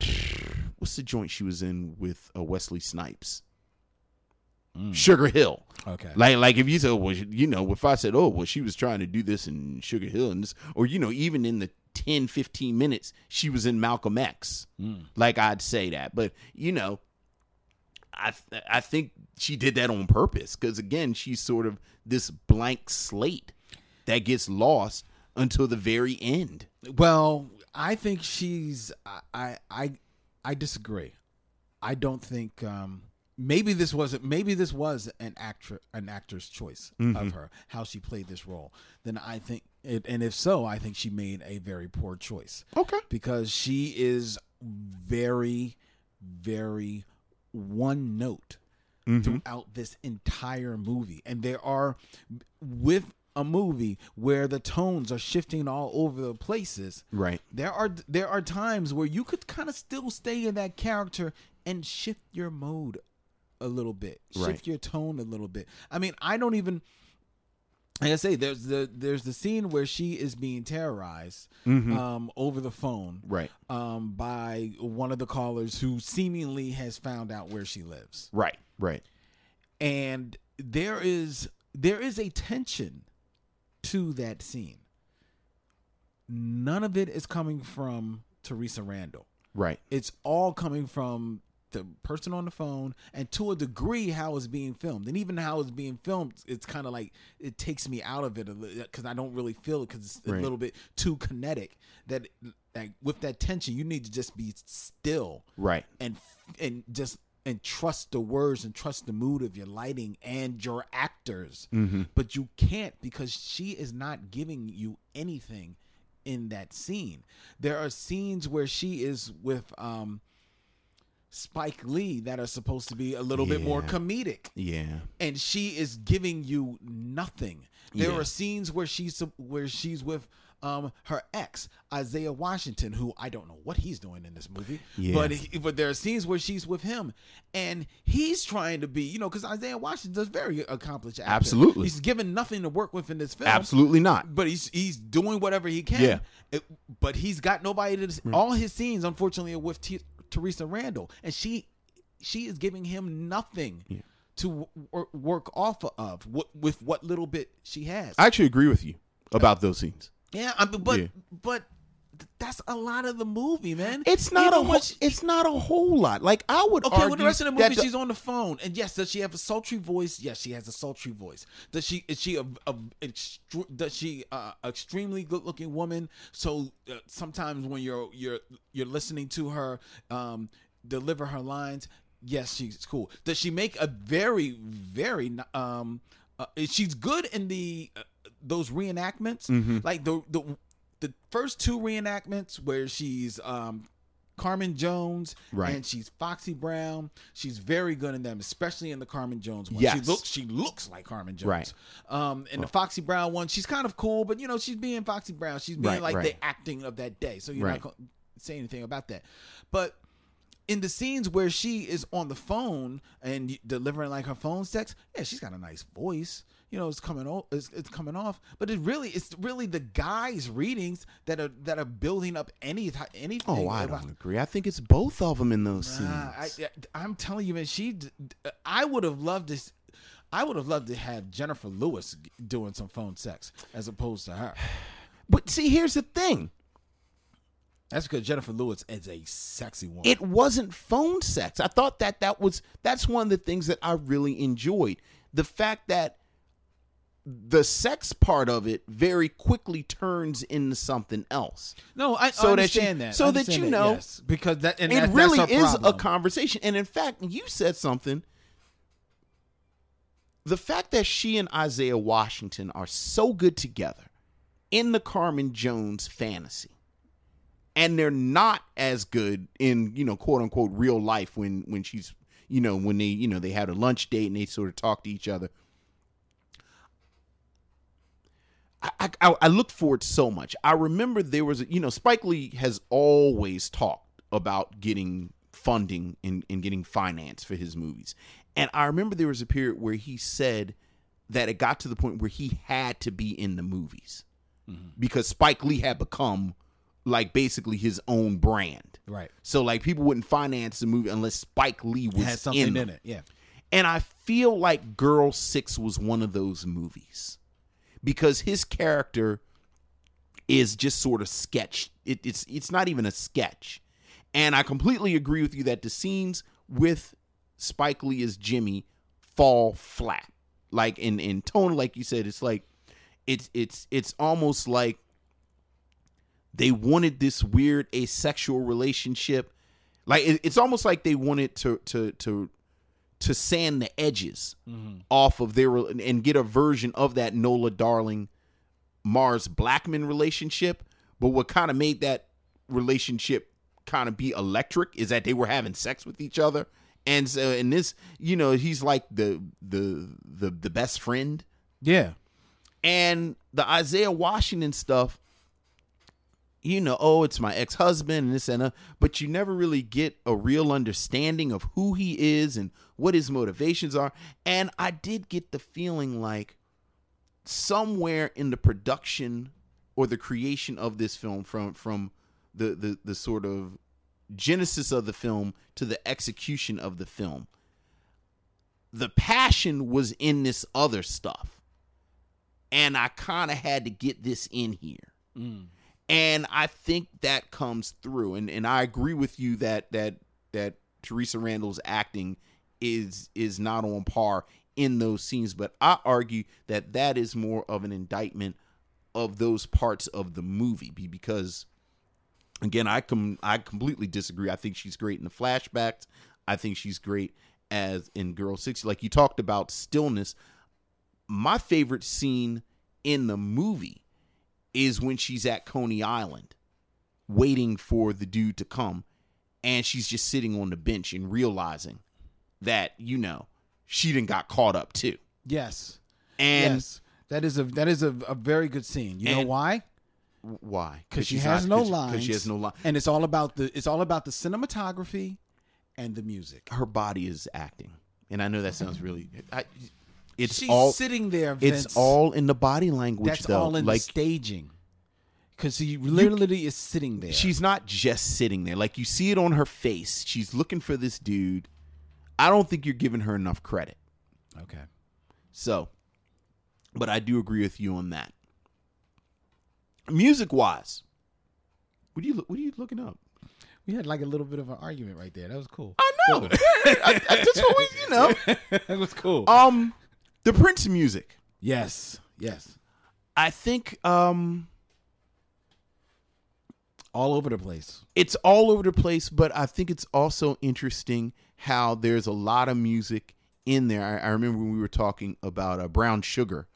<sighs> what's the joint she was in with uh, Wesley Snipes? Sugar Hill. Okay. Like like if you said, well, you know, if I said, oh, well, she was trying to do this in Sugar Hill and this, or you know, even in the 10, 15 minutes she was in Malcolm X, like I'd say that. But you know, I th- I think she did that on purpose because again, she's sort of this blank slate that gets lost until the very end. Well, I think she's. I I I, I disagree. I don't think. Um, maybe this wasn't. Maybe this was an actor, an actor's choice of mm-hmm. her how she played this role. Then I think, it, and if so, I think she made a very poor choice. Okay. because she is very, very one note mm-hmm. throughout this entire movie. And there are, with a movie where the tones are shifting all over the places, Right. there are there are times where you could kind of still stay in that character and shift your mode a little bit, shift Right. your tone a little bit. I mean, I don't even like I say, there's the there's the scene where she is being terrorized um, over the phone, Right. um, by one of the callers who seemingly has found out where she lives, Right. Right. and there is there is a tension to that scene. None of it is coming from Theresa Randle. Right. It's all coming from the person on the phone and to a degree how it's being filmed. And even how it's being filmed it's kind of like it takes me out of it because i don't really feel it because it's a little bit too kinetic. That like with that tension you need to just be still. Right. and and just and trust the words and trust the mood of your lighting and your actors. But you can't because she is not giving you anything in that scene. There are scenes where she is with um Spike Lee that are supposed to be a little bit more comedic Yeah. and she is giving you nothing. There Yeah. are scenes where she's where she's with um her ex Isaiah Washington, who I don't know what he's doing in this movie, Yeah. but he, but there are scenes where she's with him, and he's trying to be, you know, because Isaiah Washington's very accomplished. Actor. Absolutely. he's given nothing to work with in this film. Absolutely not. But he's he's doing whatever he can. Yeah. It- but he's got nobody to. All his scenes, unfortunately, are with T- Theresa Randle, and she she is giving him nothing to wor- work off of what, with what little bit she has. I actually agree with you about those scenes. yeah, I mean, but Yeah. but that's a lot of the movie, man. It's not Even a whole, she- it's not a whole lot. Like I would Okay, well, the rest of the movie, she's on the phone, and yes, does she have a sultry voice? Yes, she has a sultry voice. Does she? Is she a? a extre- does she uh, extremely good looking woman? So uh, sometimes when you're you're you're listening to her um, deliver her lines, yes, she's cool. Does she make a very very um? Uh, she's good in the uh, those reenactments, Mm-hmm. like the the the first two reenactments where she's um Carmen Jones Right. and she's Foxy Brown. She's very good in them, especially in the Carmen Jones one. Yes. She looks she looks like Carmen Jones. Right. Um in the Foxy Brown one, she's kind of cool, but you know, she's being Foxy Brown. She's being Right, like right. the acting of that day. So you're Right. not going to say anything about that. But in the scenes where she is on the phone and delivering like her phone sex, yeah, she's got a nice voice. You know, it's coming off. It's, it's coming off, but it really, it's really the guys' readings that are that are building up any anything. Oh, I about- don't agree. I think it's both of them in those scenes. I, I'm telling you, man. She, I would have loved this. I would have loved to have Jennifer Lewis doing some phone sex as opposed to her. <sighs> but see, here's the thing. That's because Jennifer Lewis is a sexy woman. It wasn't phone sex. I thought that that was that's one of the things that I really enjoyed. The fact that the sex part of it very quickly turns into something else. no, I, so I that understand that. so I that you know, yes. because that and it that, really is a conversation. And in fact, you said something. The fact that she and Isaiah Washington are so good together in the Carmen Jones fantasy, and they're not as good in you know quote unquote real life when when she's you know when they you know they had a lunch date and they sort of talk to each other. I, I, I look forward so much. I remember there was, a, you know, Spike Lee has always talked about getting funding and, and getting finance for his movies. And I remember there was a period where he said that it got to the point where he had to be in the movies mm-hmm. because Spike Lee had become like basically his own brand. Right. So like people wouldn't finance the movie unless Spike Lee was has something in, in, it. Yeah. And I feel like Girl Six was one of those movies because his character is just sort of sketch. It, it's it's not even a sketch. And I completely agree with you that the scenes with Spike Lee as Jimmy fall flat. Like in in tone, like you said, it's like it's it's it's almost like they wanted this weird asexual relationship. Like it, it's almost like they wanted to to to to sand the edges mm-hmm. off of their and get a version of that Nola Darling Mars Blackman relationship. But what kind of made that relationship kind of be electric is that they were having sex with each other. And so in this, you know, he's like the the the the best friend. Yeah. And the Isaiah Washington stuff, you know, oh, it's my ex husband and this and that, but you never really get a real understanding of who he is and what his motivations are. And I did get the feeling like somewhere in the production or the creation of this film from from the the, the sort of genesis of the film to the execution of the film the passion was in this other stuff. And i kind of had to get this in here mm. And i think that comes through. And and i agree with you that that that theresa randle's acting is is not on par in those scenes. But i argue that that is more of an indictment of those parts of the movie because again i com- i completely disagree. I think she's great in the flashbacks. I think she's great as in girl 60 like you talked about stillness. My favorite scene in the movie is when she's at coney island waiting for the dude to come and she's just sitting on the bench and realizing that you know she didn't got caught up too Yes. and yes. That is a that is a, a very good scene. You know why? why Because she has not- no lines. because she has no line and it's all about the it's all about the cinematography and the music. her body is acting, and I know that sounds really. I, it's She's all sitting there. Vince. It's all in the body language, That's though. all in like the staging. Because she literally is sitting there. she's not just sitting there. Like you see it on her face. She's looking for this dude. I don't think you're giving her enough credit. okay. So, but I do agree with you on that. Music wise, What are you What are you looking up? We had like a little bit of an argument right there. That was cool. I know. <laughs> I, I, that's what we, you know. <laughs> that was cool. Um, the Prince music. yes, yes, I think um, all over the place. it's all over the place, but I think it's also interesting how there's a lot of music in there. I, I remember when we were talking about uh, Brown Sugar,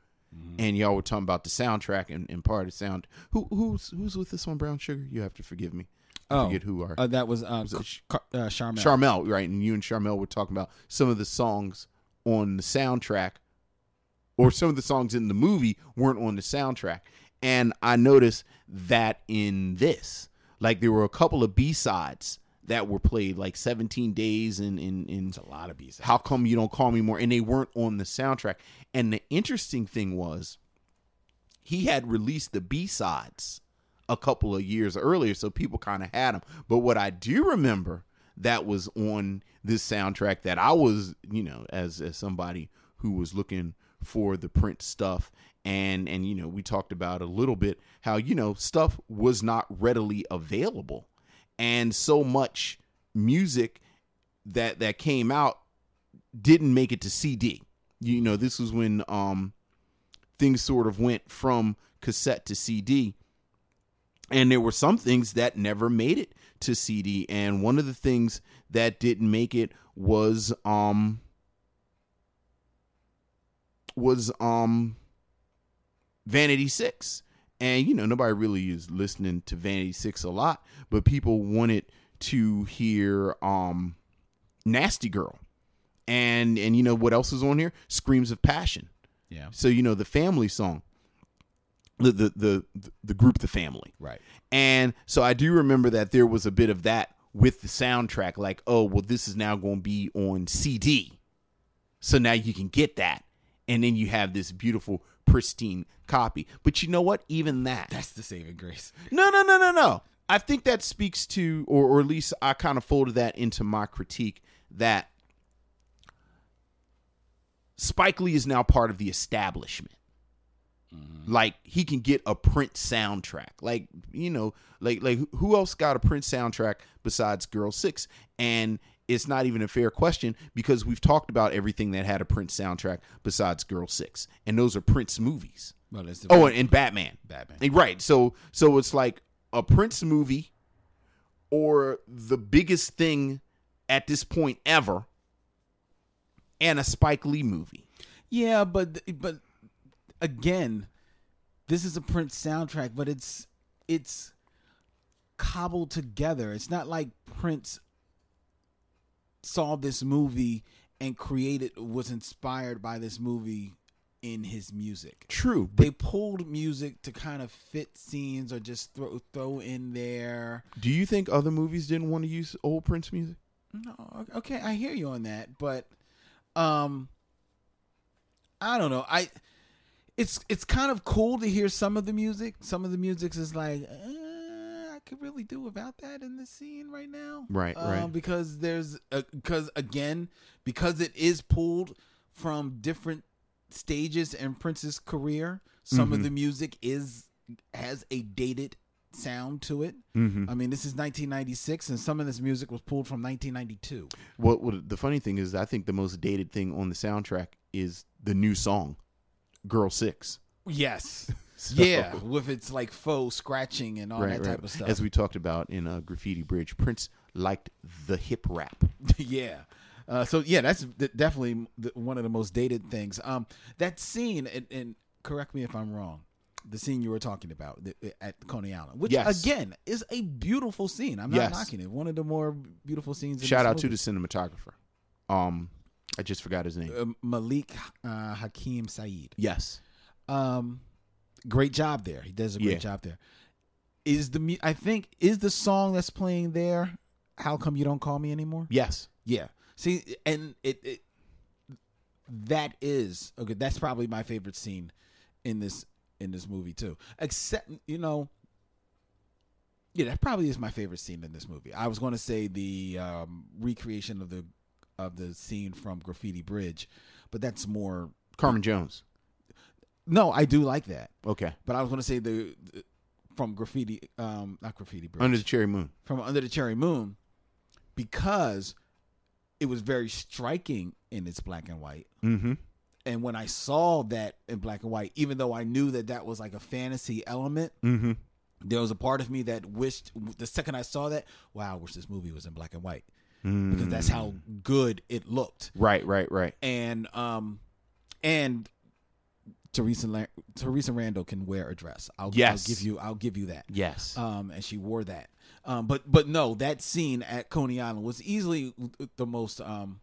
and y'all were talking about the soundtrack and, and part of the sound. Who who's who's with this on Brown Sugar? You have to forgive me. I forget who are. Uh, that was uh, Was Ch- Car- uh, Charmel. Charmel, right? And you and Charmel were talking about some of the songs on the soundtrack, or some of the songs in the movie weren't on the soundtrack. And I noticed that in this, like there were a couple of B sides that were played, like 17 Days and in in a lot of B-sides. How come you don't call me more? And they weren't on the soundtrack. And the interesting thing was, he had released the B sides a couple of years earlier, so people kind of had them. But what I do remember that was on this soundtrack that I was, you know, as as somebody who was looking for the Prince stuff and and you know, we talked about a little bit how you know, stuff was not readily available. And so much music that that came out didn't make it to CD. You know, this was when um things sort of went from cassette to CD. And there were some things that never made it to CD. And one of the things that didn't make it was um was um Vanity Six. And you know, nobody really is listening to Vanity Six a lot, but people wanted to hear um Nasty Girl. And and you know what else is on here? Screams of Passion. Yeah. So you know the family song. The the the the group the family. Right. And so I do remember that there was a bit of that with the soundtrack like, "Oh, well this is now going to be on CD." So now you can get that and then you have this beautiful pristine copy. But you know what? Even that That's the saving grace. no, no, no, no, no. I think that speaks to, or, or at least I kind of folded that into my critique that Spike Lee is now part of the establishment. Mm-hmm. Like he can get a Prince soundtrack. Like you know, like like who else got a Prince soundtrack besides Girl Six? And it's not even a fair question because we've talked about everything that had a Prince soundtrack besides Girl Six, and those are Prince movies. Well, that's the Oh, and, and Batman. Batman. Eh, Right. So so it's like a Prince movie or the biggest thing at this point ever and a Spike Lee movie. Yeah, but but again, this is a Prince soundtrack, but it's it's cobbled together. It's not like Prince saw this movie and created was inspired by this movie in his music. True. They pulled music to kind of fit scenes or just throw throw in there. Do you think other movies didn't want to use old Prince music? No, okay, I hear you on that, but um I don't know. I it's it's kind of cool to hear some of the music. Some of the music is like I could really do without that in the scene right now. Right, Uh, right. Because there's because again because it is pulled from different stages in Prince's career. Some of Mhm. the music is has a dated sound to it. Mhm. I mean, this is 1996, and some of this music was pulled from 1992. What, what the funny thing is I think the most dated thing on the soundtrack is the new song, Girl Six. Yes. So- Yeah, with its like faux scratching and all that type of stuff. As we talked about in uh, Graffiti Bridge, Prince liked the hip rap. <laughs> yeah. Uh, so yeah, that's definitely one of the most dated things. Um, that scene, and, and correct me if I'm wrong, the scene you were talking about at Coney Island, which Yes. again is a beautiful scene. I'm not Yes. knocking it. One of the more beautiful scenes. In Shout out to the cinematographer. Um, I just forgot his name. Uh, Malik uh, Hakim Sayeed. yes. Um, great job there. He does a great Yeah. job there. Is the I think is the song that's playing there? How come you don't call me anymore? Yes. Yeah. See, and it, it that is okay. That's probably my favorite scene in this in this movie too. Except you know, yeah, that probably is my favorite scene in this movie. I was going to say the um, recreation of the of the scene from Graffiti Bridge, but that's more Carmen Jones. No, I do like that. Okay. But I was going to say the, the from graffiti, um, not graffiti bridge, Under the Cherry Moon. from Under the Cherry Moon, because it was very striking in its black and white. Mm-hmm. And when I saw that in black and white, even though I knew that that was like a fantasy element, Mm-hmm. there was a part of me that wished the second I saw that, wow, I wish this movie was in black and white because that's how good it looked. Right, right, right. And um, and Theresa La- Theresa Randle can wear a dress. I'll, Yes. I'll give you I'll give you that. Yes. Um, and she wore that. Um, but but no, that scene at Coney Island was easily the most um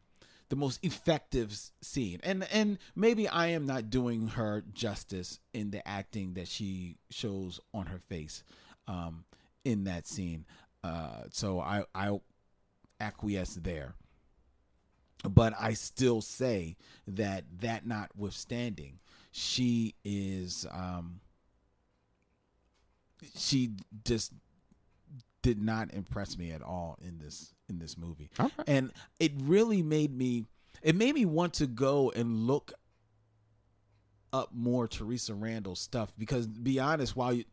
the most effective scene. And and maybe I am not doing her justice in the acting that she shows on her face um in that scene. Uh so I I acquiesce there. But I still say that that notwithstanding, she is um she just did not impress me at all in this in this movie. Right. And it really made me it made me want to go and look up more Theresa Randle stuff because be honest, while you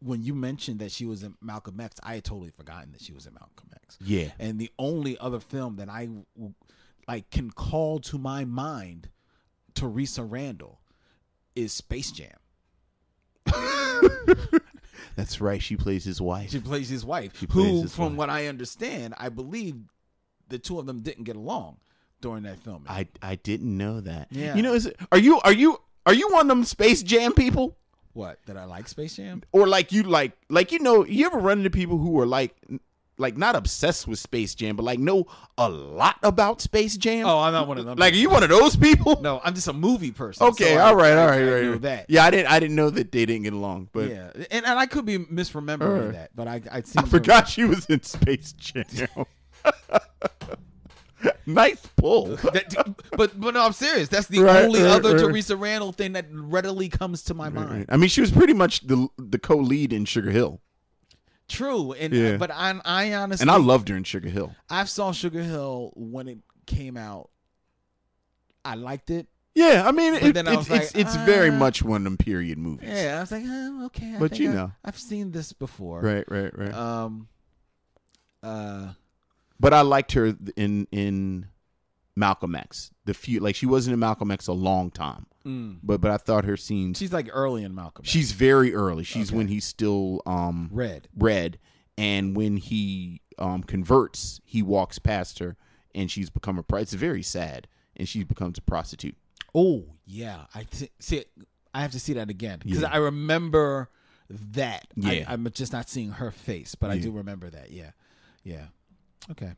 when you mentioned that she was in Malcolm X, I had totally forgotten that she was in Malcolm X. Yeah. And the only other film that I like can call to my mind Theresa Randle is Space Jam. <laughs> That's right. She plays his wife. She plays his wife, She who, his from wife. what I understand, I believe the two of them didn't get along during that filming. I I didn't know that. Yeah. You know, is it, are you are you are you one of them Space Jam people? what? That I like Space Jam? Or like you like like you know you ever run into people who are like like not obsessed with Space Jam, but like know a lot about Space Jam? Oh, I'm not one of them. Like are you one of those people? No, I'm just a movie person. Okay, so I- all right, I- all right, I right. know right. that. Yeah, I didn't I didn't know that they didn't get along, but yeah, and, and I could be misremembering Alright. that, but I I, I forgot she was in Space Jam. <laughs> nice pull. That- but but no, I'm serious. That's the Right, only right, other right. Theresa Randle thing that readily comes to my mind. I mean, she was pretty much the the co-lead in Sugar Hill, True, and Yeah. but I I honestly and I loved her in Sugar Hill. I saw Sugar Hill when it came out. I liked it. Yeah, I mean, it, I it's like, it's very uh, much one of them period movies. Yeah, I was like, oh, okay. I But you I- know. I've seen this before. Right, right, right. Um. Uh. but I liked her in in Malcolm X. The few like she wasn't in Malcolm X a long time, Mm. but but I thought her scenes. She's like early in Malcolm. X. She's very early. She's Okay. when he's still um red. red, and when he um converts, he walks past her, and she's become a. It's very sad, and she becomes a prostitute. Oh yeah, I th- see. I have to see that again because Yeah. I remember that. Yeah. I, I'm just not seeing her face, but I do remember that. Yeah, yeah. Okay.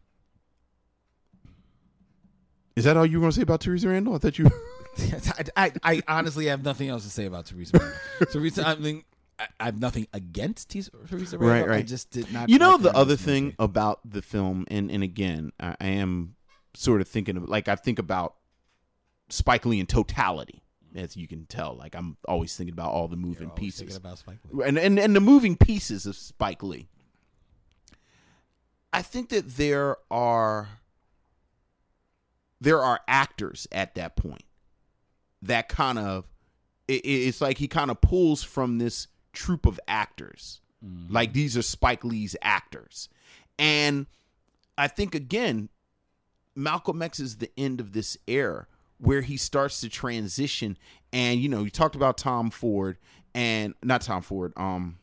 Is that all you were going to say about Theresa Randle? I thought you. <laughs> <laughs> I, I, I honestly have nothing else to say about Theresa. <laughs> Theresa, I mean, I, I have nothing against Theresa right, right. I just did not. You know the other thing movie. about the film, and and again, I, I am sort of thinking of like I think about Spike Lee in totality, as you can tell. Like I'm always thinking about all the moving pieces, about Spike Lee. and, and and the moving pieces of Spike Lee. I think that there are there are actors at that point that kind of it, it's like he kind of pulls from this troop of actors. Like these are spike lee's actors. And i think again malcolm x is the end of this era where he starts to transition. And you know you talked about tom ford and not tom ford um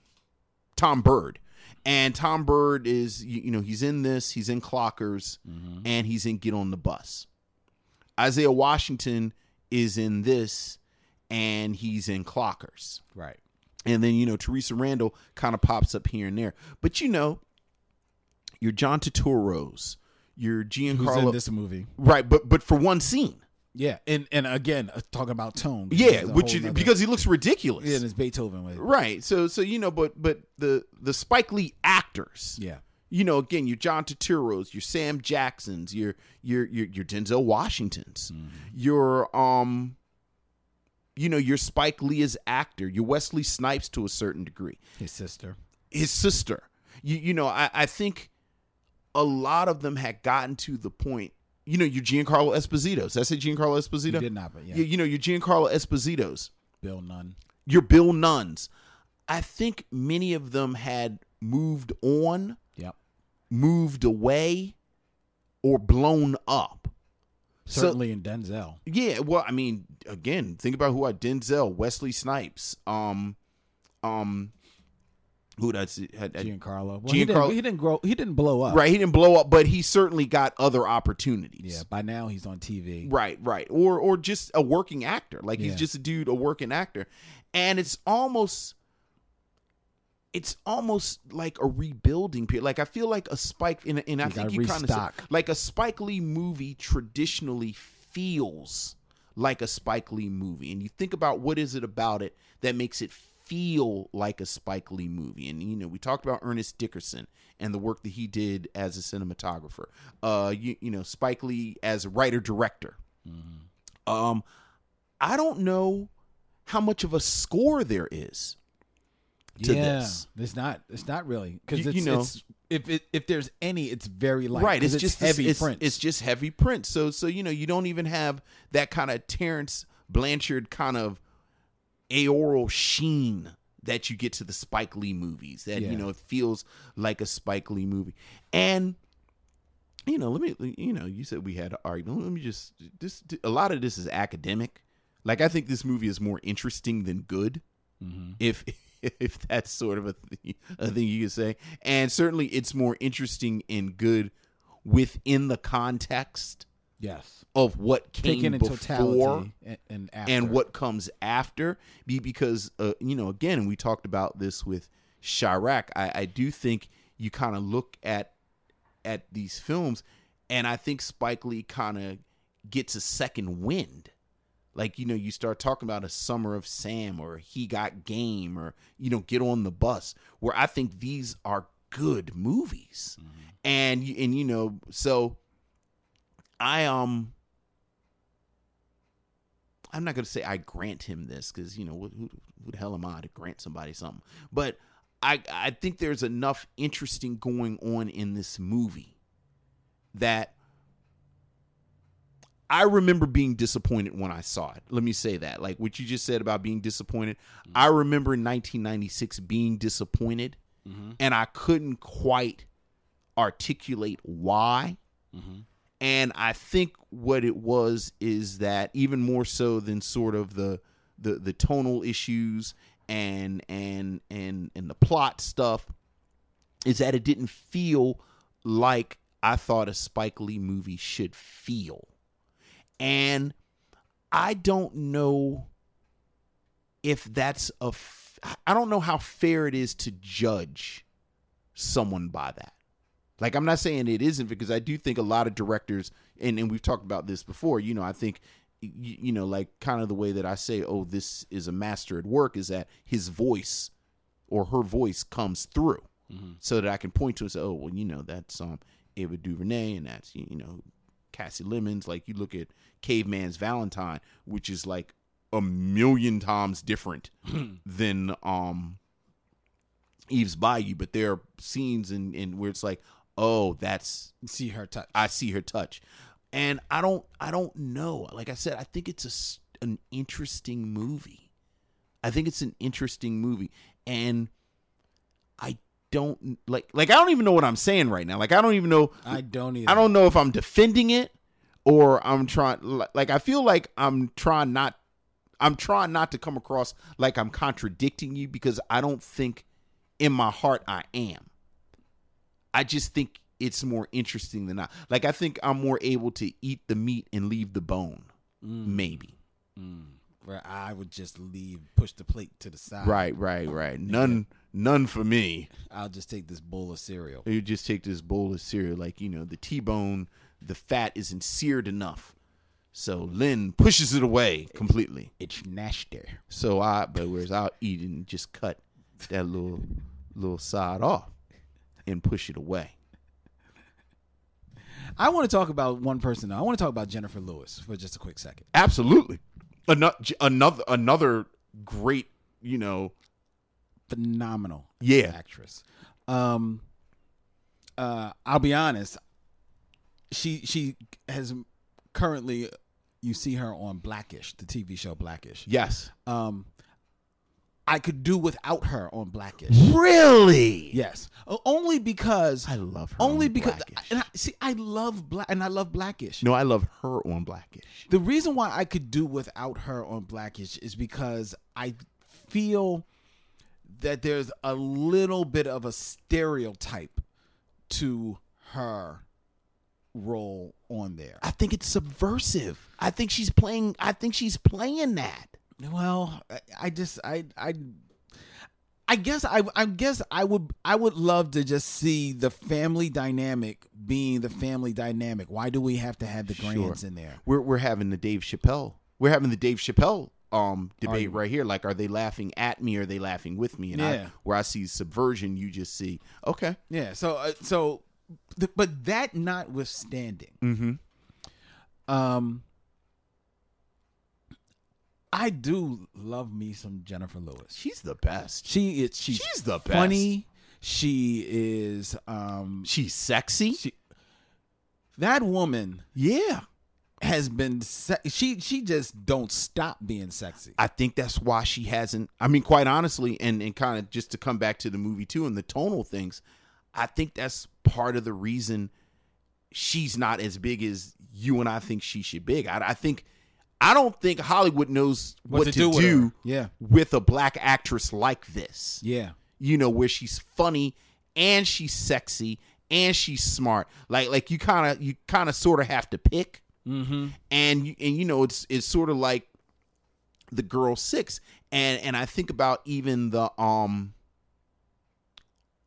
tom byrd. And tom byrd is you, you know he's in this he's in clockers and he's in get on the bus. Isaiah washington is in this and he's in clockers Right. and then, you know, Theresa Randle kind of pops up here and there. But, you know, your John Turturro's, your Who's in this movie? right, but but for one scene. Yeah, and and again, uh, talking about tone. Yeah, which is, because he looks ridiculous. yeah, and it's Beethoven with. Right. So so you know, but but the the Spike Lee actors. Yeah. You know, again, your John Turturro's, your Sam Jacksons, your your your your Denzel Washingtons, Mm-hmm. your um you know, your Spike Lee as actor, your Wesley Snipes to a certain degree. His sister. his sister. You you know, I, I think a lot of them had gotten to the point. You know, your Giancarlo Esposito's. Did I say Giancarlo Esposito? You did not, but yeah. You, you know, your Giancarlo Esposito's. Bill Nunn. Your Bill Nunn's. I think many of them had moved on. Moved away, or blown up. So- Certainly in Denzel. Yeah, well, I mean, again, think about who I Denzel, Wesley Snipes, um, um, who that's had, had Giancarlo. Well, he, didn't, Giancarlo- he didn't grow. He didn't blow up. right? He didn't blow up, but he certainly got other opportunities. Yeah. By now he's on TV. Right, right. Or or just a working actor. Like he's just a dude, a working actor. And it's almost it's almost like a rebuilding period. Like I feel like a Spike in and I think you kind of restock. like a Spike Lee movie traditionally feels like a Spike Lee movie. And you think about what is it about it that makes it feel like a Spike Lee movie. And you know, we talked about Ernest Dickerson and the work that he did as a cinematographer. Uh you, you know, Spike Lee as a writer director. Um I don't know how much of a score there is to yeah. this. It's not. It's not really because You- it's, you know- it's if it if there's any, it's very light. Right. it's, just heavy it's, Prince. it's just heavy Prince so so you know you don't even have that kind of terence blanchard kind of aoral sheen that you get to the spike lee movies that Yeah. you know it feels like a spike lee movie and you know let me you know you said we had an argument let me just this a lot of this is academic like i think this movie is more interesting than good Mm-hmm. if <laughs> if that's sort of a, th- a thing you could say and certainly it's more interesting and good within the context yes. of what came Taken before and, and after. and what comes after be because uh, you know again we talked about this with Chi-Raq I, I do think you kind of look at at these films and I think Spike Lee kind of gets a second wind like you know you start talking about a summer of sam or he got game or you know get on the bus where i think these are good movies. And you and you know so i um i'm not gonna say i grant him this because you know who, who, who the hell am i to grant somebody something? But i i think there's enough interesting going on in this movie that I remember being disappointed when I saw it. Let me say that. Like what you just said about being disappointed. I remember in 1996 being disappointed mm-hmm. and I couldn't quite articulate why. Mm-hmm. And I think what it was is that even more so than sort of the the the tonal issues and and and and the plot stuff is that it didn't feel like I thought a Spike Lee movie should feel. And I don't know if that's a f- I don't know how fair it is to judge someone by that. Like I'm not saying it isn't because I do think a lot of directors and and we've talked about this before, you know, I think you, you know like kind of the way that I say oh this is a master at work is that his voice or her voice comes through so that I can point to and say oh well you know that's um Ava DuVernay and that's you know Kasi Lemmons like you look at Caveman's Valentine which is like a million times different <laughs> than um Eve's Bayou, but there are scenes in, in where it's like, oh, that's see her touch. I see her touch, and I don't, I don't know. Like I said, I think it's a an interesting movie. I think it's an interesting movie, and don't like, like I don't even know what I'm saying right now. Like I don't even know. I don't either. I don't know if I'm defending it or I'm trying. Like I feel like I'm trying not. I'm trying not to come across like I'm contradicting you because I don't think in my heart I am. I just think it's more interesting than I. Like I think I'm more able to eat the meat and leave the bone. Mm. Maybe. Mm. Where I would just leave, push the plate to the side. Right, right, right. None none for me. I'll just take this bowl of cereal. You just take this bowl of cereal, like you know, the T-bone, the fat isn't seared enough, so Len pushes it away completely. It's nasty. So I, but whereas I'll eat and just cut that little little side off and push it away. I want to talk about one person. Though. I want to talk about Jennifer Lewis for just a quick second. Absolutely, another another another great, you know, Phenomenal, Yeah. actress. Um, uh, I'll be honest. She she has currently. You see her on Blackish, the TV show Blackish. yes, Um, I could do without her on Blackish. Really? Yes, only because I love her. only on because Blackish. and I, see I love black and I love Blackish. No, I love her on Blackish. The reason why I could do without her on Blackish is because I feel that there's a little bit of a stereotype to her role on there. I think it's subversive. I think she's playing. I think she's playing that. Well, I, I just I I I guess I I guess I would I would love to just see the family dynamic being the family dynamic. Why do we have to have the grands in there? We're we're having the Dave Chappelle. We're having the Dave Chappelle um debate right here. Like, are they laughing at me? or Are they laughing with me? And I, where I see subversion, you just see okay. Yeah. So uh, so, th- but that notwithstanding, Mm-hmm. um, I do love me some Jennifer Lewis. She's the best. She is she's, She's the best. funny. She is um She's sexy. she, that woman yeah. has been se- she she just don't stop being sexy. I think that's why she hasn't. I mean, quite honestly, and and kind of just to come back to the movie too and the tonal things, I think that's part of the reason she's not as big as you and I think she should be. I, I think I don't think Hollywood knows what, to, do, with. Yeah. with a black actress like this. Yeah. You know, where she's funny and she's sexy and she's smart. Like like you kind of you kind of sort of have to pick Mm-hmm. and you, and you know it's it's sort of like the girl six and and i think about even the um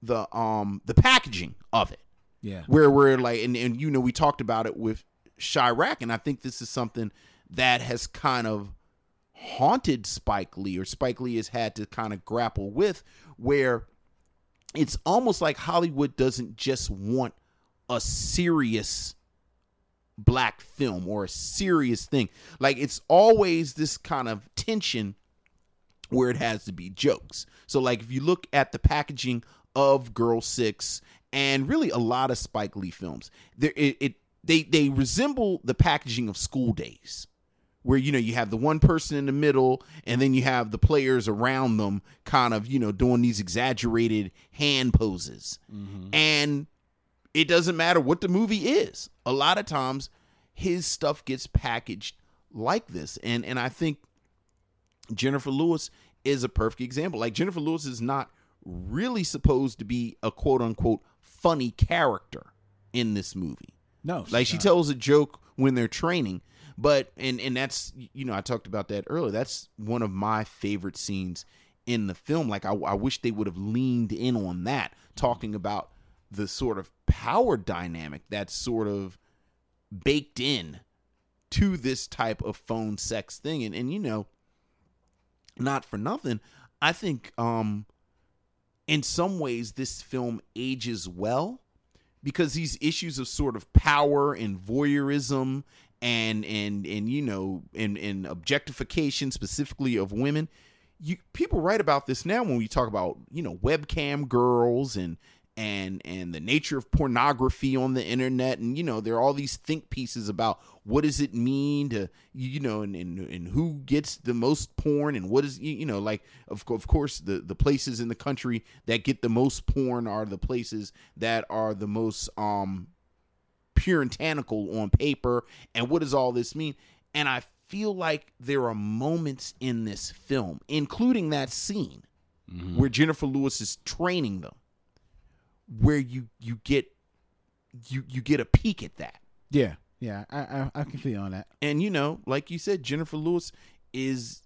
the um the packaging of it Yeah. where we're like and, and you know we talked about it with Chi-Raq and I think this is something that has kind of haunted Spike Lee or Spike Lee has had to kind of grapple with where it's almost like Hollywood doesn't just want a serious black film or a serious thing like it's always this kind of tension where it has to be jokes. So like if you look at the packaging of Girl 6 and really a lot of Spike Lee films, there it, it they they resemble the packaging of School Daze. Where you know you have the one person in the middle and then you have the players around them kind of, you know, doing these exaggerated hand poses. Mm-hmm. And it doesn't matter what the movie is. A lot of times his stuff gets packaged like this. And and I think Jennifer Lewis is a perfect example. Like Jennifer Lewis is not really supposed to be a quote unquote funny character in this movie. No. Like she not. tells a joke when they're training, but and and that's you know I talked about that earlier. That's one of my favorite scenes in the film. Like I, I wish they would have leaned in on that, talking about the sort of power dynamic that's sort of baked in to this type of phone sex thing. And and you know, not for nothing, I think um in some ways this film ages well because these issues of sort of power and voyeurism and and and you know and and objectification specifically of women you people write about this now when we talk about you know webcam girls and and and the nature of pornography on the internet and you know there are all these think pieces about what does it mean to you know and and, and who gets the most porn and what is you you know like of, of course the the places in the country that get the most porn are the places that are the most um puritanical on paper and what does all this mean and i feel like there are moments in this film including that scene mm-hmm. where jennifer lewis is training them where you you get you you get a peek at that Yeah. Yeah. I I, I can feel on that. and you know like you said jennifer lewis is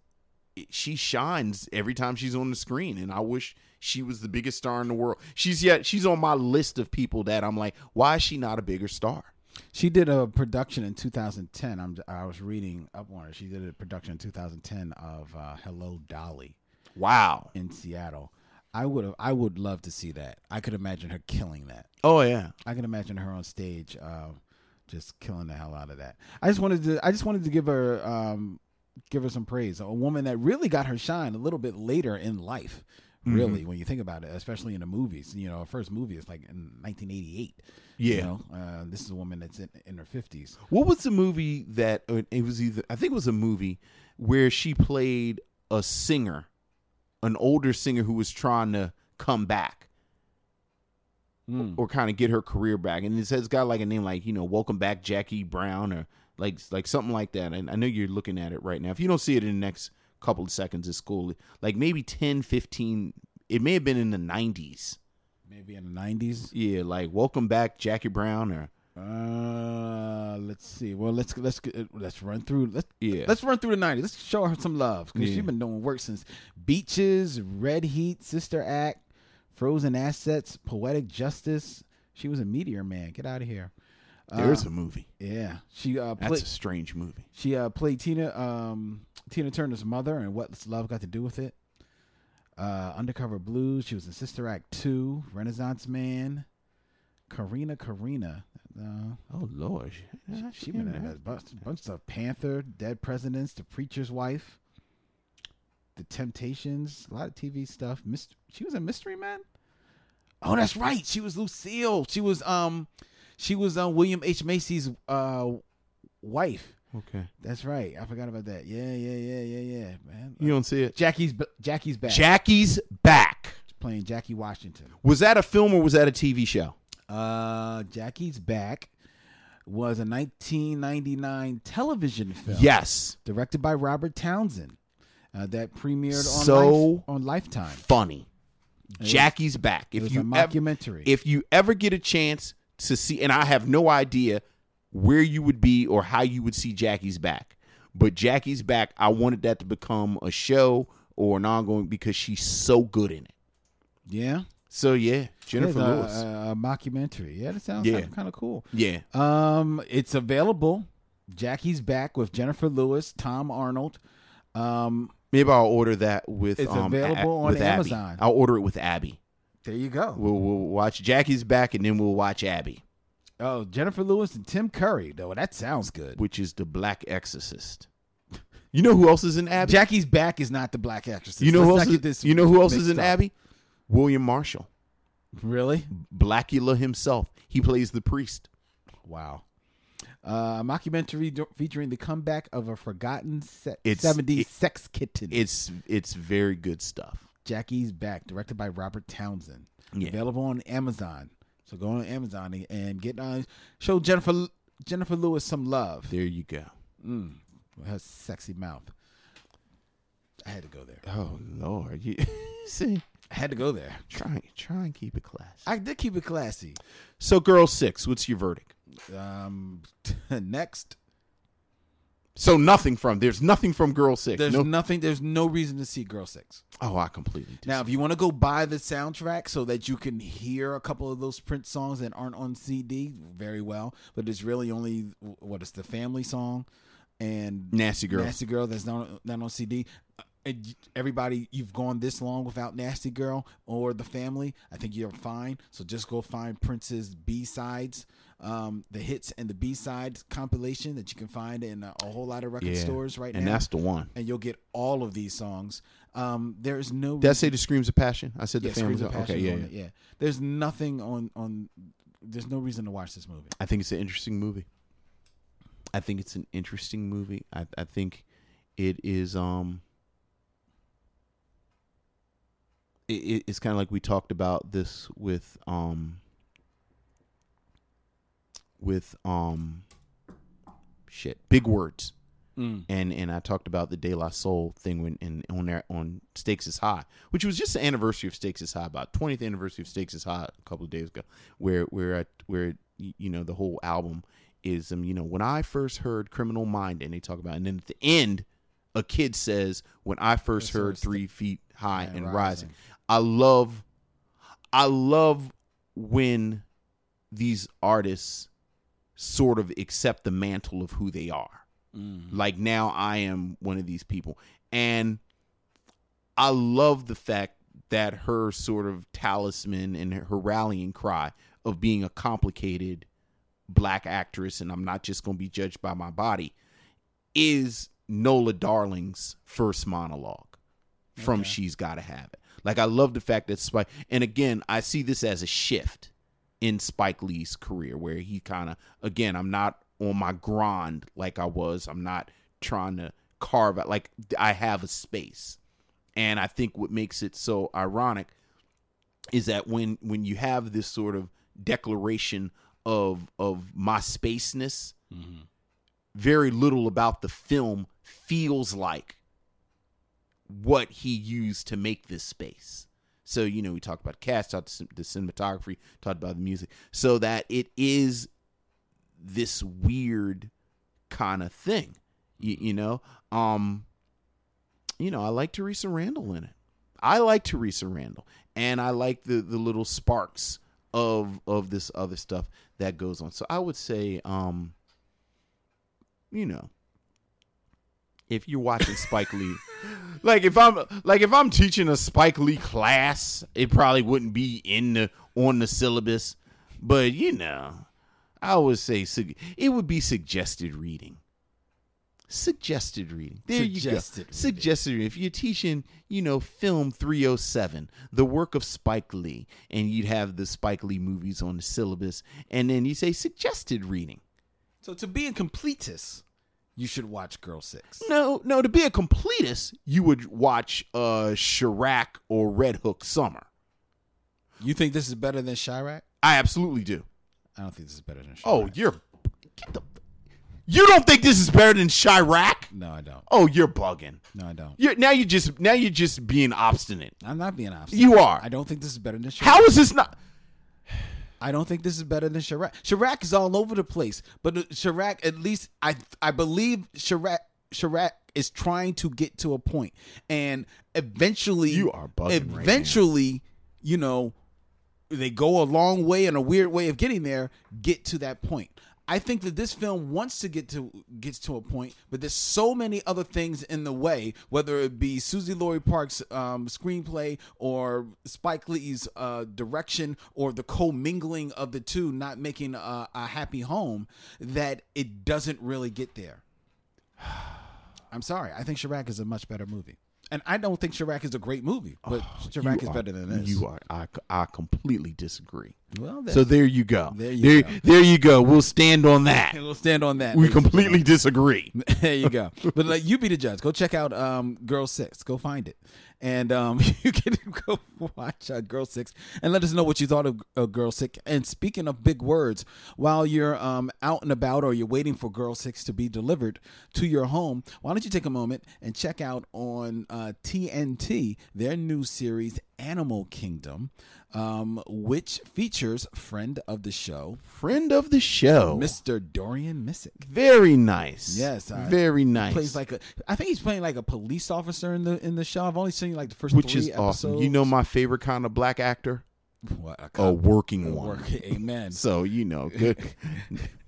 she shines every time she's on the screen and i wish she was the biggest star in the world she's yet she's on my list of people that i'm like why is she not a bigger star She did a production in 2010. I'm I was reading up on her. She did a production in 2010 of uh, Hello Dolly wow in Seattle. I would have I would love to see that. I could imagine her killing that. oh yeah I can imagine her on stage, uh, just killing the hell out of that. I just wanted to, I just wanted to give her, um, give her some praise. A woman that really got her shine a little bit later in life. Really, Mm-hmm. when you think about it, especially in the movies, you know, her first movie is like in 1988. Yeah. you know, uh, this is a woman that's in, in her 50s. What was the movie that uh, it was either? I think it was a movie where she played a singer an older singer who was trying to come back Mm. or kind of get her career back. And it says got like a name like, you know, Welcome Back Jackie Brown or like like something like that. And I know you're looking at it right now. If you don't see it in the next couple of seconds, it's cool. Like maybe 10, 15, it may have been in the 90s. Maybe in the nineties. Yeah, like Welcome Back Jackie Brown or Uh, let's see. Well, let's let's let's run through. Let's Yeah. Let's run through the nineties. Let's show her some love because Yeah. she's been doing work since Beaches, Red Heat, Sister Act, Frozen Assets, Poetic Justice. She was a Meteor Man. Get out of here. There's Uh, a movie. yeah. She uh That's a strange movie. she uh played Tina um Tina Turner's mother and what's love got to do with it. Uh, Undercover Blues. She was in Sister Act two, Renaissance Man, Corrina Corrina. Uh, Oh Lord. she been in a bunch, bunch of Panther, Dead Presidents, The Preacher's Wife, The Temptations, a lot of TV stuff. Myst- she was a Mystery Man. Oh, that's right. She was Lucille. She was um, she was uh, William H Macy's uh wife. Okay. That's right. I forgot about that. Yeah, yeah, yeah, yeah, yeah, man. You don't see it? Jackie's Jackie's back. Jackie's back. playing Jackie Washington. Was that a film or was that a TV show? Uh, Jackie's back was a 1999 television film. Yes. directed by Robert Townsend. Uh, that premiered on So Life, on Lifetime. Funny. Jackie's back. If you a ever- if you ever get a chance to see, and I have no idea where you would be or how you would see Jackie's back, but Jackie's back. I wanted that to become a show or an ongoing because she's so good in it. yeah, So yeah, Jennifer Yeah, Lewis. A, a mockumentary. Yeah, that sounds Yeah. kind of cool. yeah, Um, it's available. Jackie's back with Jennifer Lewis, Tom Arnold. Um, maybe I'll order that with. It's um, available on with Abby. Amazon. I'll order it with Abby. There you go. We'll, we'll watch Jackie's back and then we'll watch Abby, Oh, Jennifer Lewis and Tim Curry. Though that sounds good. which is the Black Exorcist. You know who else is in Abby? Jackie's back is not the Black Exorcist. you know Let's who else? Is, this you know who else is in up. Abby? William Marshall. Really? Blackula himself. He plays the priest. Wow. Uh, a mockumentary do- featuring the comeback of a forgotten se- It's- 70s it- sex kitten. It's it's very good stuff. Jackie's Back, directed by Robert Townsend. Yeah. Available on Amazon. So go on Amazon and- get uh, show Jennifer Jennifer Lewis some love. There you go. Mm, her sexy mouth. I had to go there. Oh Lord, you <laughs> see, I had to go there. try try and keep it classy. I did keep it classy. So, girl six, what's your verdict? Um, <laughs> next, So nothing from there's nothing from girl six. there's no, nothing. There's no reason to see Girl Six. oh, I completely. Now, if you want to go buy the soundtrack so that you can hear a couple of those Prince songs that aren't on CD, very well. But it's really only what is the family song and Nasty Girl. Nasty Girl that's not not on CD. Everybody, you've gone this long without Nasty Girl or the family. I think you're fine. So just go find Prince's B sides, um, the hits and the B sides compilation that you can find in a, a whole lot of record Yeah. stores right and now. And that's the one. and you'll get all of these songs. Um, there's no Did I say the screams of passion? I said the yeah, family. Screams of Passion Okay, yeah, yeah. yeah. There's nothing on on. There's no reason to watch this movie. I think it's an interesting movie. I think it's an interesting movie. I, I think it is um it, it- it's kind of like we talked about this with um with um shit big words. And and I talked about the De La Soul thing when in on there on Stakes is High, which was just the anniversary of Stakes is High, about twentieth anniversary of Stakes is High a couple of days ago, where where I, where you know the whole album is um you know when I first heard Criminal Mind and they talk about and then at the end a kid says when I first heard Three Feet High and and Rising. Rising, I love I love when these artists sort of accept the mantle of who they are. Mm-hmm. Like now I am one of these people. And I love the fact that her sort of talisman and her rallying cry of being a complicated black actress and I'm not just going to be judged by my body is Nola Darling's first monologue from She's Gotta Have It. Like I love the fact that Spike and again, I see this as a shift in Spike Lee's career where he kind of again, I'm not on my grind like I was. I'm not trying to carve out like I have a space. And I think what makes it so ironic is that when when you have this sort of declaration of of my spaceness, mm-hmm. very little about the film feels like what he used to make this space. So you know we talked about cast, talked the cinematography, talked about the music, so that it is this weird kind of thing. You, you know, um, you know, I like Theresa Randle in it. I like Theresa Randle, and I like the the little sparks of of this other stuff that goes on. So I would say, um, you know, if you're watching Spike Lee, like if I'm like if I'm teaching a Spike Lee class, it probably wouldn't be in the on the syllabus, but you know, I would say it would be suggested reading. Suggested reading. There Suggested you go. reading. Suggested reading. If you're teaching, you know, film 307, the work of Spike Lee, and you'd have the Spike Lee movies on the syllabus, and then you say suggested reading. So to be a completist, you should watch Girl Six. No, no, to be a completist, you would watch uh Chi-Raq or Red Hook Summer. You think this is better than Chi-Raq? I absolutely do. I don't think this is better than Chi-Raq. Oh, you're get the You don't think this is better than Chi-Raq? No, I don't. Oh, you're bugging. No, I don't. You're now you just now you're just being obstinate. I'm not being obstinate. You are. I don't think this is better than Chi-Raq. How is this not I don't think this is better than Chi-Raq. Chi-Raq is all over the place, but Chi-Raq, at least I I believe Chi-Raq Chi-Raq is trying to get to a point, and eventually You are bugging right. Eventually, you know, they go a long way and a weird way of getting there. Get to that point. I think that this film wants to get to gets to a point, but there's so many other things in the way, whether it be Suzan-Lori Parks' um, screenplay or Spike Lee's uh, direction or the commingling of the two, not making a, a happy home, that it doesn't really get there. <sighs> I'm sorry. I think Chi-Raq is a much better movie. And I don't think Chi-Raq is a great movie, but Chi-Raq is are- better than this. You are. I, I completely disagree. Well, so there you go. there you there, go. there you go. We'll stand on <laughs> that. We'll stand on that. We completely disagree. there you go. <laughs> <laughs> But like, you be the judge. Go check out um, Girl Six. Go find it, and um, you can go watch uh, Girl Six and let us know what you thought of uh, Girl Six. And speaking of big words, while you're um, out and about or you're waiting for Girl Six to be delivered to your home, why don't you take a moment and check out on uh, TNT their new series Animal Kingdom, um, which features friend of the show, Friend of the show. Mr. Dorian Missick. Very nice. Yes, uh, very he nice. Plays like a, I think he's playing like a police officer in the in the show. I've only seen like the first which is awesome. You know my favorite kind of black actor? What, a A working one. work- <laughs> amen. So you know, <laughs> good,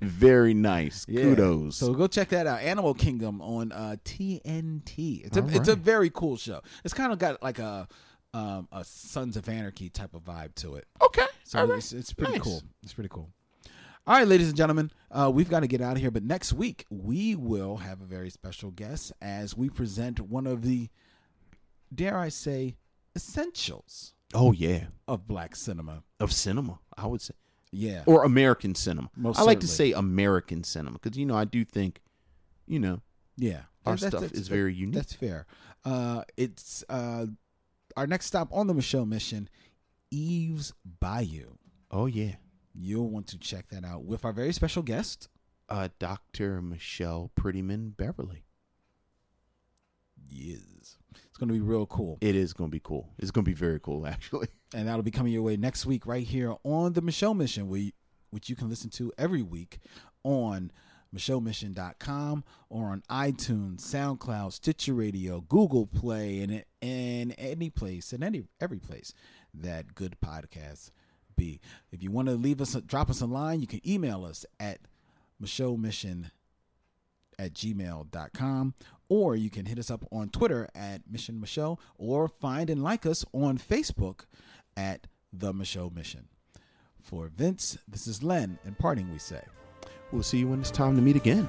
very nice. Yeah. Kudos. So go check that out. Animal Kingdom on uh, TNT. It's a All it's a very cool show. It's kind of got like a um, a Sons of Anarchy type of vibe to it. Okay. So right. it's, it's pretty Nice. cool. It's pretty cool. All right, ladies and gentlemen, uh, we've got to get out of here. But next week, we will have a very special guest as we present one of the, dare I say, essentials Oh yeah, of black cinema. of cinema, I would say, Yeah. or American cinema. Most I like to say American cinema because you know I do think, you know, Yeah, Our That- stuff that's- is very unique. That's fair. Uh, it's uh, our next stop on the Michelle mission, Eve's Bayou. oh yeah, You'll want to check that out with our very special guest. uh, Doctor Michelle Prettyman Beverly. Yes, it's going to be real cool, It is going to be cool. It's going to be very cool, <laughs> actually. and that'll be coming your way next week right here on the Michelle Mission, which you can listen to every week on michellemission.com or on iTunes, SoundCloud, Stitcher Radio, Google Play, and and any place and any every place that good podcasts be. If you want to leave us, drop us a line, you can email us at michellemission at gmail.com or you can hit us up on Twitter at Mission Michelle or find and like us on Facebook at The Michelle Mission. For Vince, this is Len, and parting we say. We'll see you when it's time to meet again.